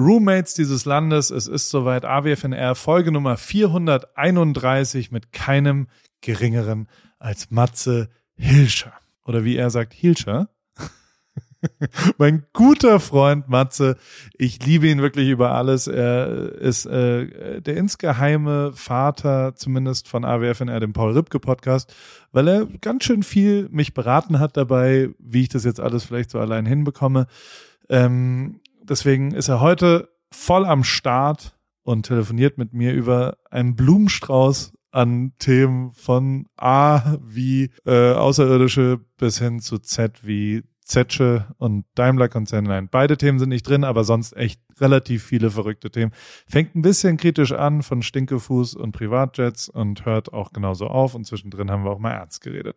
Roommates dieses Landes. Es ist soweit AWFNR Folge Nummer 431 mit keinem geringeren als Matze Hilscher. Oder wie er sagt, Hilscher. mein guter Freund Matze. Ich liebe ihn wirklich über alles. Er ist äh, der insgeheime Vater, zumindest von AWFNR, dem Paul Ripke Podcast, weil er ganz schön viel mich beraten hat dabei, wie ich das jetzt alles vielleicht so allein hinbekomme. Ähm, deswegen ist er heute voll am Start und telefoniert mit mir über einen Blumenstrauß an Themen von A wie äh, Außerirdische bis hin zu Z wie Zetsche und Daimler-Konzern. Nein, beide Themen sind nicht drin, aber sonst echt relativ viele verrückte Themen. Fängt ein bisschen kritisch an von Stinkefuß und Privatjets und hört auch genauso auf. Und zwischendrin haben wir auch mal ernst geredet.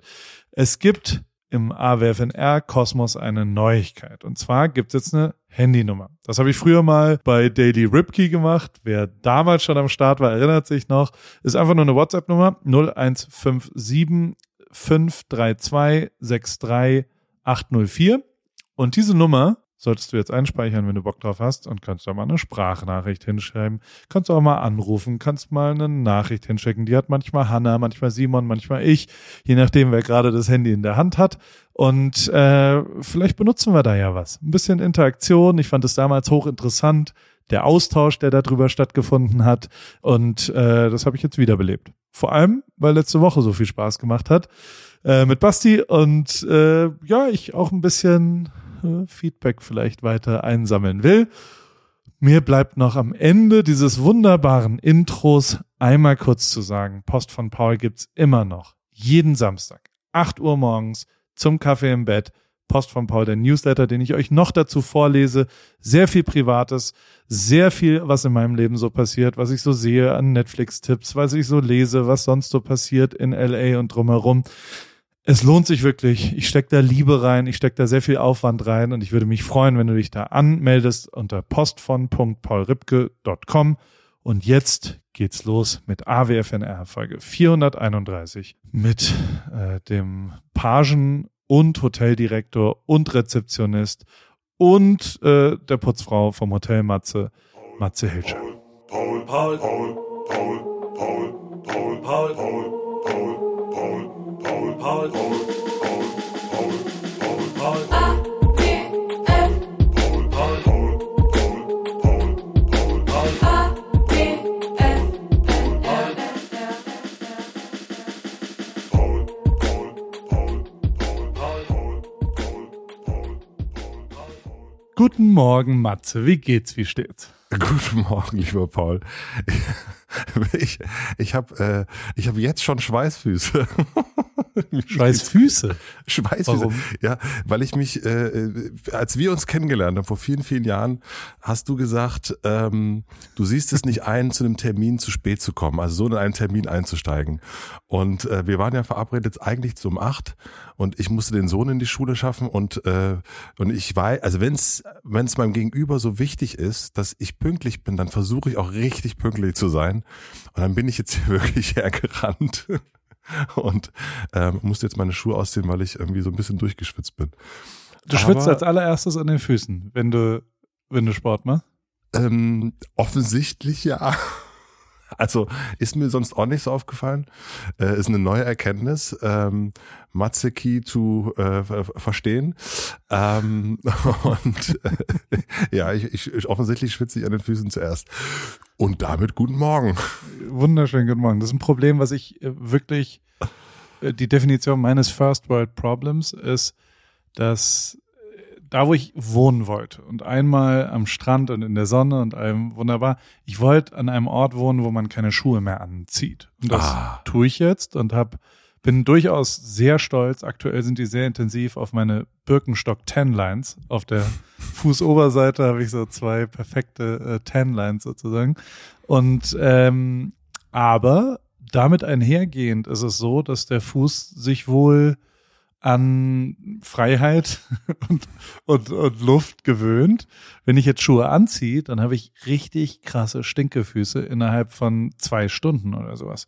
Es gibt im AWFNR Kosmos eine Neuigkeit. Und zwar gibt es jetzt eine Handynummer. Das habe ich früher mal bei Daily Ripkey gemacht. Wer damals schon am Start war, erinnert sich noch. Ist einfach nur eine WhatsApp-Nummer 0157 532 63 804. Und diese Nummer solltest du jetzt einspeichern, wenn du Bock drauf hast und kannst da mal eine Sprachnachricht hinschreiben. Kannst auch mal anrufen, kannst mal eine Nachricht hinschicken. Die hat manchmal Hanna, manchmal Simon, manchmal ich, je nachdem, wer gerade das Handy in der Hand hat. Und äh, vielleicht benutzen wir da ja was. Ein bisschen Interaktion. Ich fand es damals hochinteressant. Der Austausch, der darüber stattgefunden hat. Und äh, das habe ich jetzt wiederbelebt. Vor allem, weil letzte Woche so viel Spaß gemacht hat äh, mit Basti und äh, ja, ich auch ein bisschen Feedback vielleicht weiter einsammeln will. Mir bleibt noch am Ende dieses wunderbaren Intros einmal kurz zu sagen, Post von Paul gibt's immer noch. Jeden Samstag, 8 Uhr morgens, zum Kaffee im Bett. Post von Paul, der Newsletter, den ich euch noch dazu vorlese. Sehr viel Privates, sehr viel, was in meinem Leben so passiert, was ich so sehe an Netflix-Tipps, was ich so lese, was sonst so passiert in LA und drumherum es lohnt sich wirklich. Ich stecke da Liebe rein, ich stecke da sehr viel Aufwand rein und ich würde mich freuen, wenn du dich da anmeldest unter postvon.paulripke.com. Und jetzt geht's los mit AWFNR Folge 431 mit äh, dem Pagen und Hoteldirektor und Rezeptionist und äh, der Putzfrau vom Hotel Matze, Matze Hilscher. Paul, Paul, Paul, Paul, Paul, Paul, Paul, Paul. Paul, Paul. Paul. Guten Morgen, Matze. Wie geht's? Wie steht's? Guten Morgen, lieber Paul. Ich, ich habe äh, ich hab jetzt schon Schweißfüße. Schweißfüße? Schweißfüße. Warum? Ja, weil ich mich, äh, als wir uns kennengelernt haben, vor vielen, vielen Jahren, hast du gesagt, ähm, du siehst es nicht ein, zu einem Termin zu spät zu kommen, also so in einen Termin einzusteigen. Und äh, wir waren ja verabredet eigentlich zum acht und ich musste den Sohn in die Schule schaffen und, äh, und ich weiß, also wenn es wenn es meinem Gegenüber so wichtig ist, dass ich pünktlich bin, dann versuche ich auch richtig pünktlich zu sein. Und dann bin ich jetzt wirklich hergerannt und ähm, musste jetzt meine Schuhe ausziehen, weil ich irgendwie so ein bisschen durchgeschwitzt bin. Du Aber, schwitzt als allererstes an den Füßen, wenn du, wenn du Sport machst? Ähm, offensichtlich ja. Also ist mir sonst auch nicht so aufgefallen. Äh, ist eine neue Erkenntnis, ähm, Matzeki zu äh, verstehen. Ähm, und äh, ja, ich, ich, offensichtlich schwitze ich an den Füßen zuerst. Und damit guten Morgen. Wunderschönen guten Morgen. Das ist ein Problem, was ich äh, wirklich, äh, die Definition meines First World Problems ist, dass da, wo ich wohnen wollte und einmal am Strand und in der Sonne und allem wunderbar, ich wollte an einem Ort wohnen, wo man keine Schuhe mehr anzieht. Und das ah. tue ich jetzt und hab, bin durchaus sehr stolz. Aktuell sind die sehr intensiv auf meine Birkenstock Tan Lines. Auf der Fußoberseite habe ich so zwei perfekte äh, Tan Lines sozusagen. Und ähm, aber damit einhergehend ist es so, dass der Fuß sich wohl an Freiheit und, und, und Luft gewöhnt. Wenn ich jetzt Schuhe anziehe, dann habe ich richtig krasse Stinkefüße innerhalb von zwei Stunden oder sowas.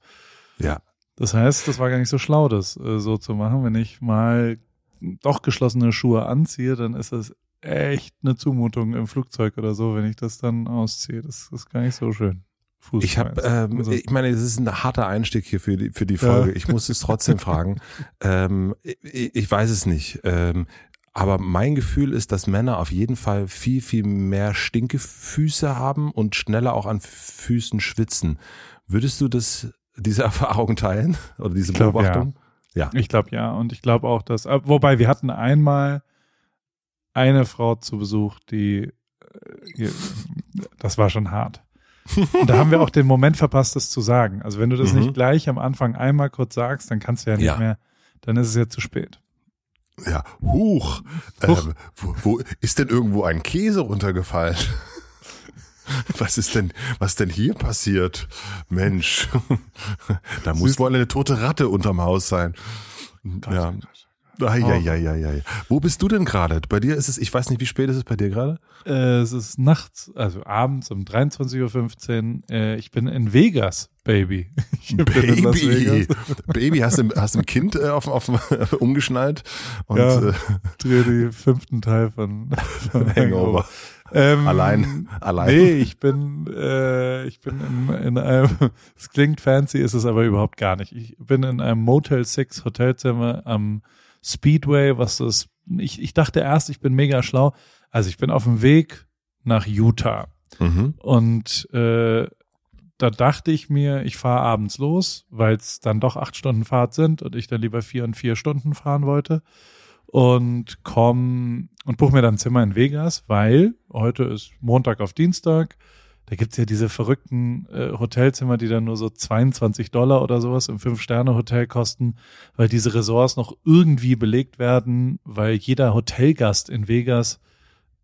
Ja. Das heißt, das war gar nicht so schlau, das äh, so zu machen. Wenn ich mal doch geschlossene Schuhe anziehe, dann ist es echt eine Zumutung im Flugzeug oder so, wenn ich das dann ausziehe. Das ist gar nicht so schön. Fußball. Ich habe, ähm, also. ich meine, das ist ein harter Einstieg hier für die für die Folge. Ja. Ich muss es trotzdem fragen. Ähm, ich, ich, weiß es nicht. Ähm, aber mein Gefühl ist, dass Männer auf jeden Fall viel, viel mehr Stinkefüße haben und schneller auch an Füßen schwitzen. Würdest du das, diese Erfahrung teilen oder diese glaub, Beobachtung? Ja. ja. Ich glaube ja. Und ich glaube auch, dass, äh, wobei wir hatten einmal eine Frau zu Besuch, die, äh, das war schon hart. Und da haben wir auch den Moment verpasst, das zu sagen. Also wenn du das mhm. nicht gleich am Anfang einmal kurz sagst, dann kannst du ja nicht ja. mehr, dann ist es ja zu spät. Ja, huch. huch. Ähm, wo, wo ist denn irgendwo ein Käse runtergefallen? Was ist denn, was denn hier passiert? Mensch, da muss wohl eine tote Ratte unterm Haus sein. Gott, ja. Ah, ja, ja, ja, ja. Wo bist du denn gerade? Bei dir ist es, ich weiß nicht, wie spät ist es bei dir gerade? Äh, es ist nachts, also abends um 23.15 Uhr. Äh, ich bin in Vegas, Baby. Baby, Baby, hast du, hast du ein Kind äh, auf, auf, umgeschnallt? Und, ja, äh, drehe die fünften Teil von, von Hangover. Ähm, allein, allein. Nee, ich bin, äh, ich bin in, in einem, es klingt fancy, ist es aber überhaupt gar nicht. Ich bin in einem Motel 6 Hotelzimmer am Speedway, was das, ich, ich dachte erst, ich bin mega schlau. Also ich bin auf dem Weg nach Utah. Mhm. Und äh, da dachte ich mir, ich fahre abends los, weil es dann doch acht Stunden Fahrt sind und ich dann lieber vier und vier Stunden fahren wollte. Und komm und buche mir dann Zimmer in Vegas, weil heute ist Montag auf Dienstag da gibt's ja diese verrückten äh, Hotelzimmer, die dann nur so 22 Dollar oder sowas im Fünf-Sterne-Hotel kosten, weil diese Ressorts noch irgendwie belegt werden, weil jeder Hotelgast in Vegas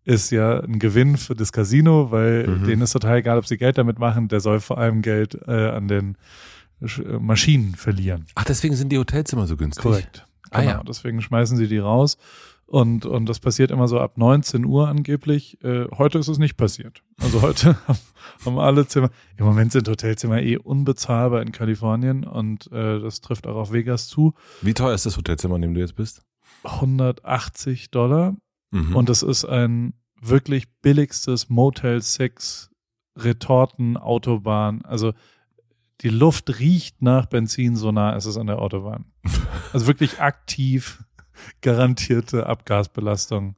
ist ja ein Gewinn für das Casino, weil mhm. denen ist total egal, ob sie Geld damit machen, der soll vor allem Geld äh, an den äh, Maschinen verlieren. Ach, deswegen sind die Hotelzimmer so günstig. Korrekt. Genau, ah, ja. deswegen schmeißen sie die raus. Und, und das passiert immer so ab 19 Uhr angeblich. Äh, heute ist es nicht passiert. Also heute haben alle Zimmer. Im Moment sind Hotelzimmer eh unbezahlbar in Kalifornien und äh, das trifft auch auf Vegas zu. Wie teuer ist das Hotelzimmer, in dem du jetzt bist? 180 Dollar. Mhm. Und das ist ein wirklich billigstes Motel 6 Retorten Autobahn. Also die Luft riecht nach Benzin so nah ist es an der Autobahn. Also wirklich aktiv garantierte Abgasbelastung.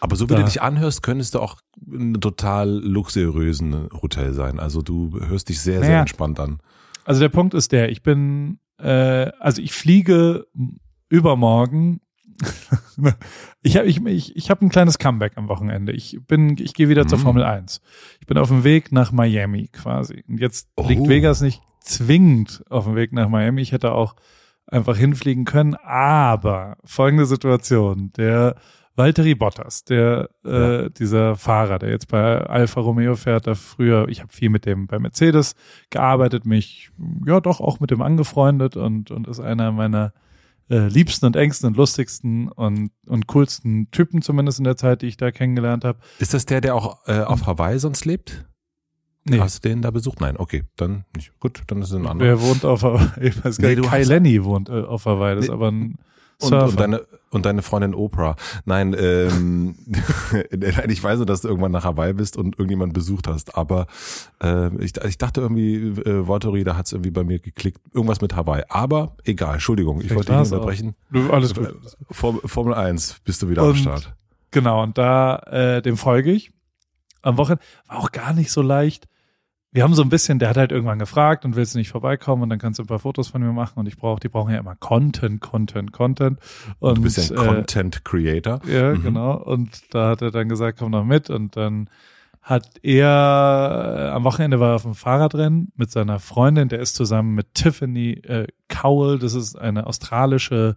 Aber so wie da. du dich anhörst, könntest du auch in einem total luxuriösen Hotel sein. Also du hörst dich sehr, naja. sehr entspannt an. Also der Punkt ist der, ich bin, äh, also ich fliege übermorgen. ich habe ich, ich, ich hab ein kleines Comeback am Wochenende. Ich bin, ich gehe wieder mm. zur Formel 1. Ich bin auf dem Weg nach Miami quasi. Und jetzt oh. liegt Vegas nicht zwingend auf dem Weg nach Miami. Ich hätte auch einfach hinfliegen können. Aber folgende Situation, der Valtteri Bottas, der äh, dieser Fahrer, der jetzt bei Alfa Romeo fährt, da früher, ich habe viel mit dem bei Mercedes gearbeitet, mich ja doch auch mit dem angefreundet und und ist einer meiner äh, liebsten und engsten und lustigsten und und coolsten Typen zumindest in der Zeit, die ich da kennengelernt habe. Ist das der, der auch äh, auf Hawaii sonst lebt? Nee. Hast du den da besucht? Nein, okay, dann nicht. Gut, dann ist es ein anderer. Wer wohnt auf Hawaii? Ich weiß gar nee, Kai Lenny wohnt äh, auf Hawaii, das nee. ist aber ein und, und, deine, und deine Freundin Oprah. Nein, ähm, ich weiß nur, dass du irgendwann nach Hawaii bist und irgendjemand besucht hast. Aber äh, ich, ich dachte irgendwie, äh, Voltori, da hat es irgendwie bei mir geklickt. Irgendwas mit Hawaii. Aber egal, Entschuldigung, ich, ich wollte dich nicht unterbrechen. Alles gut. Formel 1 bist du wieder und, am Start. Genau, und da äh, dem folge ich. Am Wochenende war auch gar nicht so leicht wir haben so ein bisschen, der hat halt irgendwann gefragt und willst du nicht vorbeikommen und dann kannst du ein paar Fotos von mir machen und ich brauche, die brauchen ja immer Content, Content, Content. Und, du bist ja ein äh, Content Creator. Ja, mhm. genau. Und da hat er dann gesagt, komm noch mit und dann hat er äh, am Wochenende war er auf dem Fahrradrennen mit seiner Freundin, der ist zusammen mit Tiffany äh, Cowell, das ist eine australische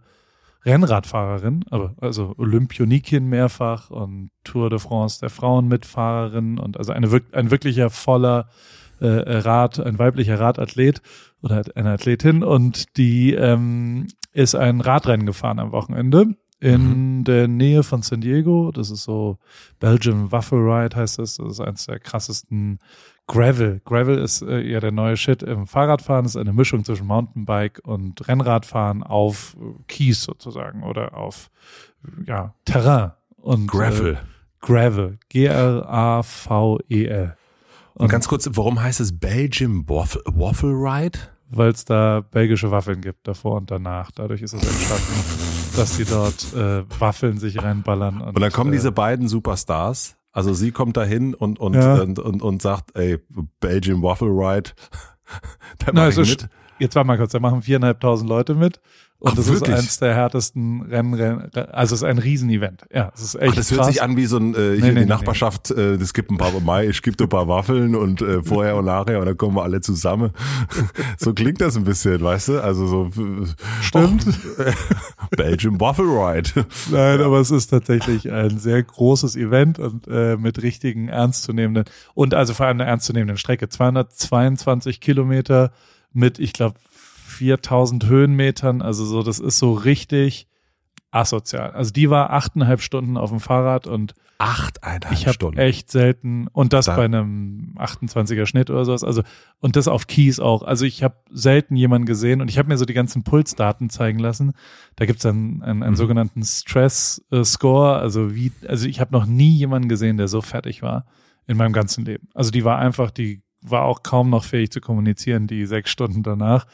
Rennradfahrerin, aber also Olympionikin mehrfach und Tour de France der Frauen Mitfahrerin und also eine ein wirklicher voller äh, Rad, ein weiblicher Radathlet oder eine Athletin und die ähm, ist ein Radrennen gefahren am Wochenende in mhm. der Nähe von San Diego. Das ist so Belgian Waffle Ride heißt das. Das ist eines der krassesten Gravel. Gravel ist äh, ja der neue Shit im Fahrradfahren. Das ist eine Mischung zwischen Mountainbike und Rennradfahren auf Kies sozusagen oder auf ja Terrain. Und, Gravel. Äh, Gravel. G-R-A-V-E-L. Und ganz kurz, warum heißt es Belgium Waffle, Waffle Ride? Weil es da belgische Waffeln gibt, davor und danach. Dadurch ist es entstanden, dass die dort äh, Waffeln sich reinballern. Und dann kommen äh, diese beiden Superstars. Also sie kommt dahin und, und, Ja. und, und, und sagt, ey, Belgium Waffle Ride. da Na, mach ist, mit. jetzt warte mal kurz, da machen viereinhalbtausend Leute mit. Und Ach, das wirklich? ist eins der härtesten Rennen, Rennen, also es ist ein Riesenevent. Ja, es ist echt Ach, das hört krass. sich an wie so ein, äh, hier Nee, nee, die nee, Nachbarschaft, äh, es gibt ein paar Mai, es gibt ein paar Waffeln und äh, vorher und nachher und dann kommen wir alle zusammen. so klingt das ein bisschen, weißt du? Also so äh, Stimmt. oh, Belgium Waffle Ride. Nein, aber es ist tatsächlich ein sehr großes Event und äh, mit richtigen ernstzunehmenden und also vor allem einer ernstzunehmenden Strecke. 222 Kilometer mit, ich glaube, 4000 Höhenmetern. Also so, das ist so richtig asozial. Also die war achteinhalb Stunden auf dem Fahrrad und Achteinhalb ich Stunden. echt selten und das Da- bei einem 28er Schnitt oder sowas. Also und das auf Keys auch. Also ich habe selten jemanden gesehen und ich habe mir so die ganzen Pulsdaten zeigen lassen. Da gibt's dann einen, einen Mhm. sogenannten Stress äh, Score. Also wie, also ich habe noch nie jemanden gesehen, der so fertig war in meinem ganzen Leben. Also die war einfach, die war auch kaum noch fähig zu kommunizieren, die sechs Stunden danach.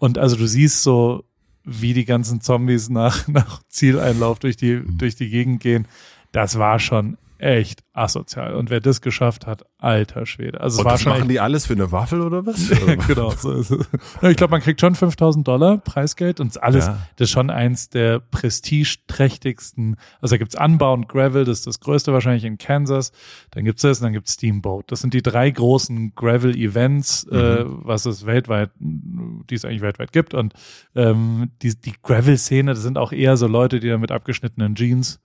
Und also du siehst so, wie die ganzen Zombies nach, nach Zieleinlauf durch die, Mhm. durch die Gegend gehen. Das war schon echt asozial. Und wer das geschafft hat, alter Schwede. Also es und war das schon machen die alles für eine Waffel oder was? genau. So ist es. Ich glaube, man kriegt schon 5000 Dollar Preisgeld und alles, Ja. das ist schon eins der prestigeträchtigsten. Also da gibt's Unbound Gravel, das ist das größte wahrscheinlich in Kansas. Dann gibt's das und dann gibt's Steamboat. Das sind die drei großen Gravel-Events, äh, was es weltweit, die es eigentlich weltweit gibt. Und ähm, die, die Gravel-Szene, das sind auch eher so Leute, die da mit abgeschnittenen Jeans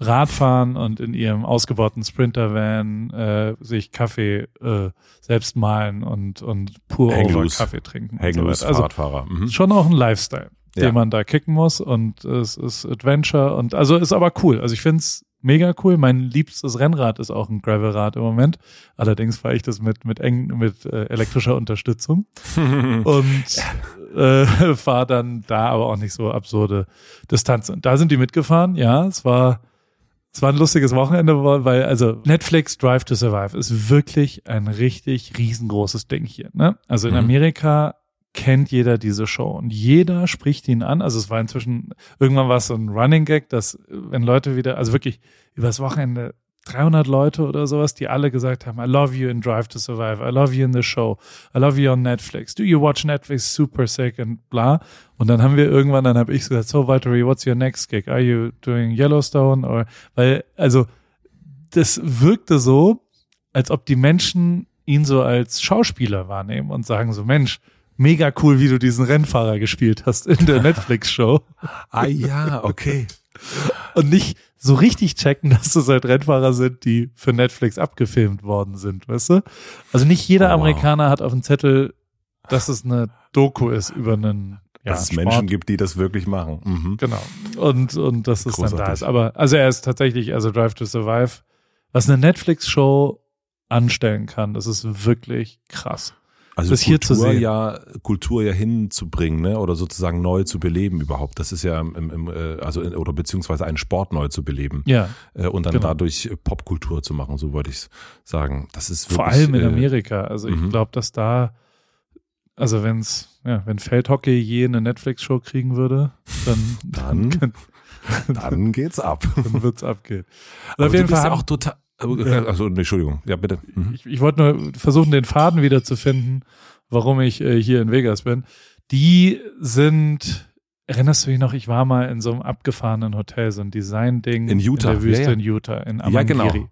Radfahren und in ihrem ausgebauten Sprinter-Van äh, sich Kaffee äh, selbst malen und, und pur over. Kaffee trinken. und Hang so. Also Fahrradfahrer. Mhm. schon auch ein Lifestyle, Ja. den man da kicken muss und es ist Adventure und also ist aber cool. Also ich find's mega cool. Mein liebstes Rennrad ist auch ein Gravelrad im Moment. Allerdings fahre ich das mit mit eng mit äh, elektrischer Unterstützung und äh, fahre dann da aber auch nicht so absurde Distanzen. Und da sind die mitgefahren. Ja, es war es war ein lustiges Wochenende, weil also Netflix Drive to Survive ist wirklich ein richtig riesengroßes Ding hier. Ne? Also in Mhm. Amerika kennt jeder diese Show und jeder spricht ihn an. Also es war inzwischen, irgendwann war es so ein Running Gag, dass äh, wenn Leute wieder, also wirklich übers Wochenende 300 Leute oder sowas, die alle gesagt haben, I love you in Drive to Survive, I love you in the show, I love you on Netflix, do you watch Netflix, super sick und bla. Und dann haben wir irgendwann, dann habe ich gesagt, so Valtteri, what's your next gig? Are you doing Yellowstone? Or, weil, also das wirkte so, als ob die Menschen ihn so als Schauspieler wahrnehmen und sagen so, Mensch, mega cool, wie du diesen Rennfahrer gespielt hast in der Netflix-Show. ah ja, okay. und nicht so richtig checken, dass das halt Rennfahrer sind, die für Netflix abgefilmt worden sind, weißt du? Also nicht jeder Oh, wow. Amerikaner hat auf dem Zettel, dass es eine Doku ist über einen ja, Dass es Sport. Menschen gibt, die das wirklich machen. Mhm. Genau. Und, und dass es dann da Großartig. ist. Aber, also er ist tatsächlich, also Drive to Survive, was eine Netflix-Show anstellen kann, das ist wirklich krass. Also Das hier zu Kultur sehen. ja Kultur ja hinzubringen, ne? Oder sozusagen neu zu beleben überhaupt. Das ist ja im, im, äh, also oder beziehungsweise einen Sport neu zu beleben Ja, äh, und dann genau. dadurch Popkultur zu machen, so wollte ich sagen. Das ist wirklich, vor allem in äh, Amerika. Also ich mhm. glaube, dass da, also wenn's, ja, wenn Feldhockey je eine Netflix-Show kriegen würde, dann, Dann- dann, Dann geht's ab. dann wird's abgehen. Also Aber auf jeden du bist Fall ja haben, auch total. Ja. Also, nee, Entschuldigung. Ja, bitte. Mhm. ich, ich wollte nur versuchen, den Faden wiederzufinden, warum ich äh, hier in Vegas bin. Die sind, erinnerst du dich noch, ich war mal in so einem abgefahrenen Hotel, so ein Design-Ding In Utah, in der Wüste ja, ja. in Utah, in Ja, Amangiri. genau.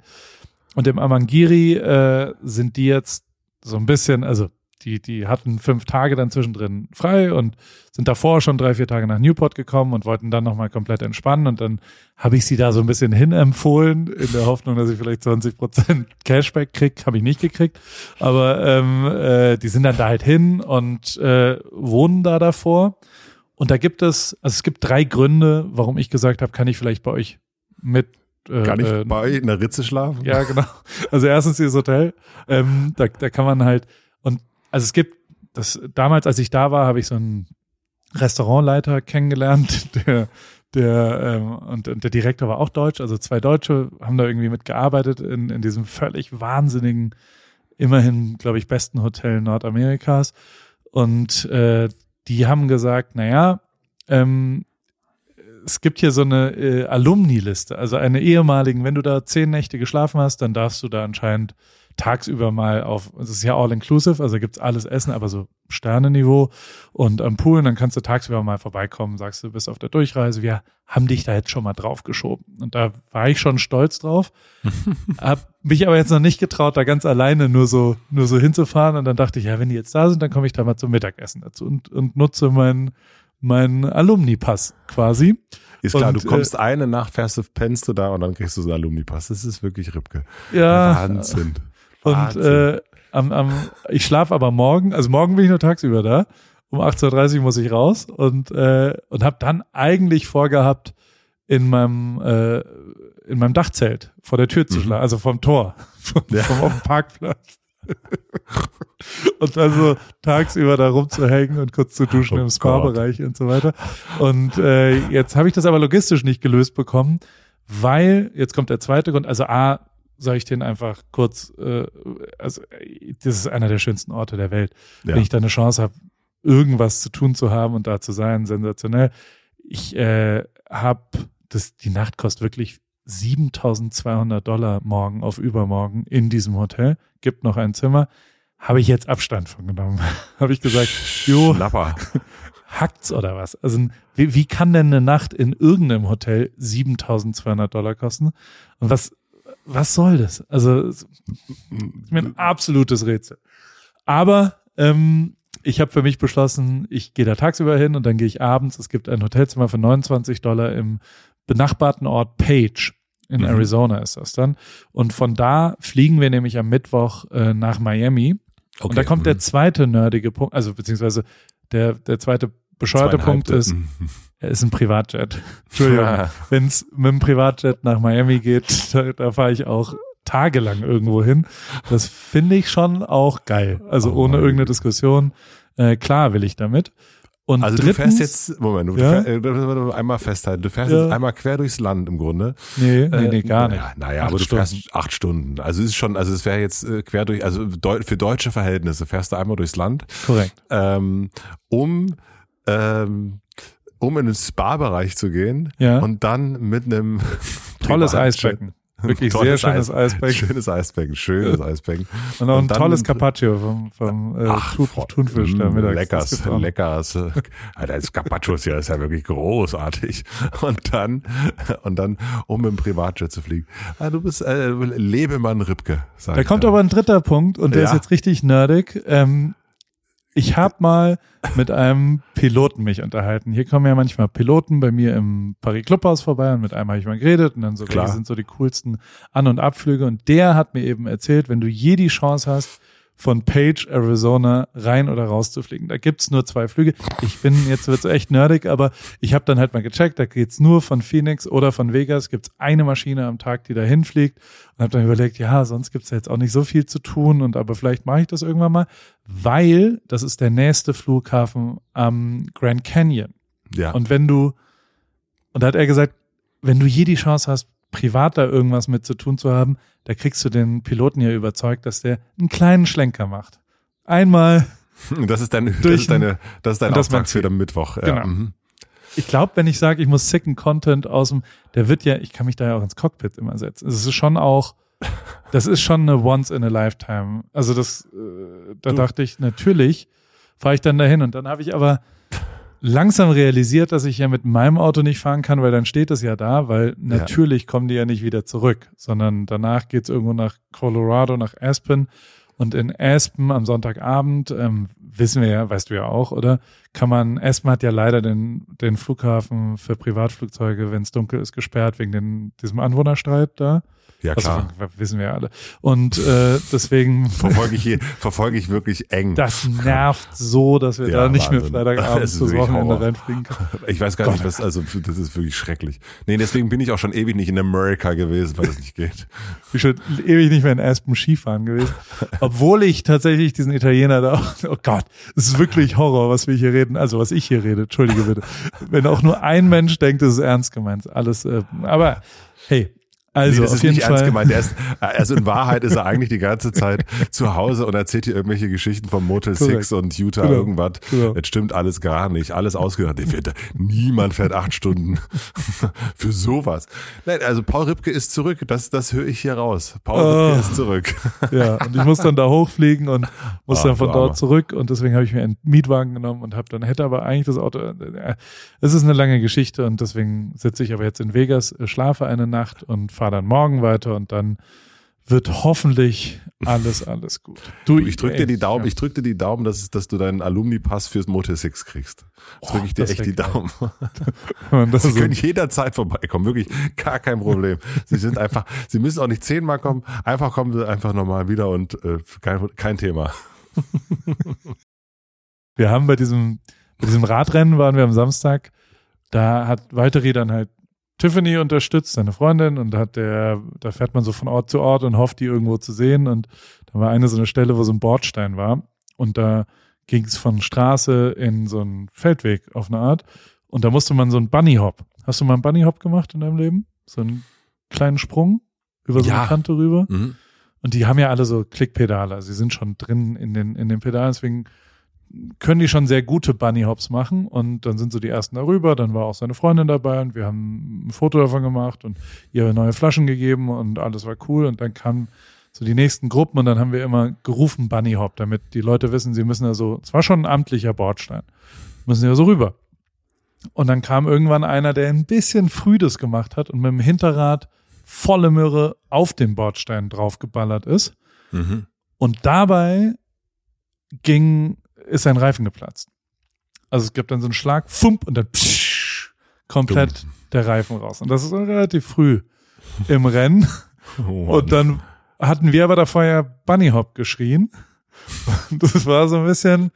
Und im Amangiri äh, sind die jetzt so ein bisschen, also die, die hatten fünf Tage dann zwischendrin frei und sind davor schon drei, vier Tage nach Newport gekommen und wollten dann nochmal komplett entspannen. Und dann habe ich sie da so ein bisschen hinempfohlen, in der Hoffnung, dass ich vielleicht 20 Prozent Cashback krieg. Habe ich nicht gekriegt. Aber ähm, äh, die sind dann da halt hin und äh, wohnen da davor. Und da gibt es, also es gibt drei Gründe, warum ich gesagt habe, kann ich vielleicht bei euch mit äh, Gar nicht äh, bei in der Ritze schlafen? ja, genau. Also erstens dieses Hotel, ähm, da, da kann man halt und also es gibt das damals, als ich da war, habe ich so einen Restaurantleiter kennengelernt, der der ähm, und, und der Direktor war auch deutsch, also zwei Deutsche haben da irgendwie mitgearbeitet in, in diesem völlig wahnsinnigen, immerhin, glaube ich, besten Hotel Nordamerikas. Und äh, die haben gesagt, naja, ähm, es gibt hier so eine äh, Alumni-Liste, also eine ehemaligen, wenn du da zehn Nächte geschlafen hast, dann darfst du da anscheinend tagsüber mal auf, es ist ja all-inclusive, also gibt's alles Essen, aber so Sterneniveau und am Pool, dann kannst du tagsüber mal vorbeikommen, sagst du, bist auf der Durchreise, wir haben dich da jetzt schon mal draufgeschoben. Und da war ich schon stolz drauf, hab mich aber jetzt noch nicht getraut, da ganz alleine nur so, nur so hinzufahren und dann dachte ich, ja, wenn die jetzt da sind, dann komme ich da mal zum Mittagessen dazu und, und nutze meinen mein Alumni-Pass quasi. Ist klar, Und, du kommst eine Nacht, fährst du, pennst du da und dann kriegst du so einen Alumni-Pass. Das ist wirklich Ripke. Ja. Wahnsinn. Und äh, am, am, ich schlafe aber morgen, also morgen bin ich nur tagsüber da. Um 18.30 Uhr muss ich raus und, äh, und habe dann eigentlich vorgehabt, in meinem, äh, in meinem Dachzelt vor der Tür zu Mhm. schlafen, also vom Tor, vom, Ja. vom auf dem Parkplatz. und dann so tagsüber da rumzuhängen und kurz zu duschen Oh im Spa-Bereich und so weiter. Und äh, jetzt habe ich das aber logistisch nicht gelöst bekommen, weil, jetzt kommt der zweite Grund, also A, sage ich den einfach kurz, äh, also das ist einer der schönsten Orte der Welt. Ja. Wenn ich da eine Chance habe, irgendwas zu tun zu haben und da zu sein, sensationell. Ich äh, habe, das die Nacht kostet wirklich 7200 Dollar morgen auf übermorgen in diesem Hotel. Gibt noch ein Zimmer. Habe ich jetzt Abstand von genommen. habe ich gesagt, jo, Schnapper. hackt's oder was? Also wie, wie kann denn eine Nacht in irgendeinem Hotel 7200 Dollar kosten? Und was, was soll das? Also ist mir ein absolutes Rätsel. Aber ähm, ich habe für mich beschlossen, ich gehe da tagsüber hin und dann gehe ich abends. Es gibt ein Hotelzimmer für 29 Dollar im benachbarten Ort Page. In Mhm. Arizona ist das dann. Und von da fliegen wir nämlich am Mittwoch äh, nach Miami. Und da kommt der mhm. zweite nerdige Punkt, also beziehungsweise der, der zweite bescheuerte Punkt ist, Mhm. Ist ein Privatjet. Entschuldigung. Wenn es mit dem Privatjet nach Miami geht, da, da fahre ich auch tagelang irgendwo hin. Das finde ich schon auch geil. Also Oh ohne irgendeine. Diskussion. Äh, klar will ich damit. Und Also drittens, du fährst jetzt, Moment, du Ja? fährst, äh, einmal festhalten, du fährst Ja. jetzt einmal quer durchs Land im Grunde. nee, nee, nee, Äh, gar nicht. Naja, naja aber du Stunden. fährst acht Stunden. Also es ist schon, also es wäre jetzt äh, quer durch, also für deutsche Verhältnisse fährst du einmal durchs Land, Korrekt. ähm, um ähm, um in den Spa-Bereich zu gehen Ja. und dann mit einem Tolles Eisbecken. Wirklich sehr schönes Eis- Eisbecken. Schönes Eisbecken, schönes Eisbecken. Und auch ein und tolles Carpaccio vom, vom äh, voll- Thunfisch da mm, mittags. Leckers, leckers. Alter, das Carpaccio ist ja, ist ja wirklich großartig. Und dann, und dann, um dem Privatjet zu fliegen. Ah, du bist, äh, Lebemann Ripke, sag Da kommt aber ein dritter Punkt und der Ja. ist jetzt richtig nerdig. Ähm, ich habe mal mit einem Piloten mich unterhalten. Hier kommen ja manchmal Piloten bei mir im Paris Clubhaus vorbei und mit einem habe ich mal geredet und dann so, Klar. sind so die coolsten An- und Abflüge und der hat mir eben erzählt, wenn du je die Chance hast, von Page, Arizona rein oder raus zu fliegen. Da gibt's nur zwei Flüge. Ich bin, jetzt wird's echt nerdig, aber ich habe dann halt mal gecheckt, da geht's nur von Phoenix oder von Vegas, gibt's eine Maschine am Tag, die da hinfliegt und habe dann überlegt, ja, sonst gibt's ja jetzt auch nicht so viel zu tun und aber vielleicht mache ich das irgendwann mal, weil das ist der nächste Flughafen am Grand Canyon. Ja. Und wenn du, und da hat er gesagt, wenn du je die Chance hast, privat da irgendwas mit zu tun zu haben, da kriegst du den Piloten ja überzeugt, dass der einen kleinen Schlenker macht. Einmal, das ist dein, das ist deine, das ist dein Auftrag für den Mittwoch. Ja. Genau. mhm. ich glaube, wenn ich sage, ich muss sicken Content aus dem, der wird ja, ich kann mich da ja auch ins Cockpit immer setzen. Es ist schon auch, das ist schon eine once in a lifetime. Also das, äh, da Du- dachte ich, natürlich fahre ich dann dahin und dann habe ich aber langsam realisiert, dass ich ja mit meinem Auto nicht fahren kann, weil dann steht es ja da, weil natürlich kommen die ja nicht wieder zurück, sondern danach geht's irgendwo nach Colorado, nach Aspen und in Aspen am Sonntagabend, ähm, wissen wir ja, weißt du ja auch, oder? Kann man, Aspen hat ja leider den, den Flughafen für Privatflugzeuge, wenn es dunkel ist, gesperrt wegen den, diesem Anwohnerstreit da. Ja, Also, klar. wissen wir alle. Und äh, deswegen, Verfolge ich hier, verfolge ich wirklich eng. das nervt so, dass wir Ja, da nicht mehr Wahnsinn. Freitagabend ist fürs wirklich Wochenende reinfliegen können. Ich weiß gar Gott, nicht, was, also das ist wirklich schrecklich. Nee, deswegen bin ich auch schon ewig nicht in Amerika gewesen, weil das nicht geht. Ich bin schon ewig nicht mehr in Aspen Skifahren gewesen. Obwohl ich tatsächlich diesen Italiener da, oh Gott, es ist wirklich Horror, was wir hier reden, also was ich hier rede, entschuldige bitte. Wenn auch nur ein Mensch denkt, es ist ernst gemeint, alles, äh, aber hey, also, nee, das auf ist jeden nicht Fall. ernst gemeint. Ist, also in Wahrheit ist er eigentlich die ganze Zeit zu Hause und erzählt hier irgendwelche Geschichten vom Motel Korrekt. 6 und Utah Genau. irgendwas. Genau. Das stimmt alles gar nicht. Alles fährt, niemand fährt acht Stunden für sowas. Nein, also Paul Ripke ist zurück. Das, das höre ich hier raus. Paul Oh. Ripke ist zurück. Ja, und ich muss dann da hochfliegen und muss Ah, dann von dort zurück und deswegen habe ich mir einen Mietwagen genommen und habe dann hätte aber eigentlich das Auto. äh, Es ist eine lange Geschichte und deswegen sitze ich aber jetzt in Vegas, äh, schlafe eine Nacht und fahre dann morgen weiter und dann wird hoffentlich alles alles gut. Du, Ich drück dir die Daumen, ja. ich drück dir die Daumen, dass, dass du deinen Alumni-Pass fürs Motel 6 kriegst. Drück ich dir echt die geil. Daumen. Das Sie können jederzeit vorbeikommen, wirklich gar kein Problem. Sie sind einfach, Sie müssen auch nicht zehnmal kommen, einfach kommen Sie einfach nochmal wieder und äh, kein, kein Thema. Wir haben bei diesem, bei diesem Radrennen waren wir am Samstag, da hat Valtteri dann halt Tiffany unterstützt, seine Freundin, und da hat der, da fährt man so von Ort zu Ort und hofft, die irgendwo zu sehen. Und da war eine so eine Stelle, wo so ein Bordstein war. Und da ging es von Straße in so einen Feldweg auf eine Art. Und da musste man so einen Bunny Hop. Hast du mal einen Bunny Hop gemacht in deinem Leben? So einen kleinen Sprung über so Ja. eine Kante rüber? Mhm. Und die haben ja alle so Klickpedale. Also sie sind schon drin in den, in den Pedalen. Deswegen können die schon sehr gute Bunny Hops machen. Und dann sind so die ersten darüber. Dann war auch seine Freundin dabei und wir haben ein Foto davon gemacht und ihr neue Flaschen gegeben und alles war cool. Und dann kamen so die nächsten Gruppen und dann haben wir immer gerufen Bunny Hop, damit die Leute wissen, sie müssen ja so, es war schon ein amtlicher Bordstein, müssen ja so rüber. Und dann kam irgendwann einer, der ein bisschen früh das gemacht hat und mit dem Hinterrad volle Möhre auf den Bordstein draufgeballert ist. Mhm. Und dabei ging, ist sein Reifen geplatzt. Also es gab dann so einen Schlag, fump, und dann psch, komplett der Reifen raus. Und das ist relativ früh im Rennen. Oh. Und dann hatten wir aber davor ja Bunny Hop geschrien. Und das war so ein bisschen,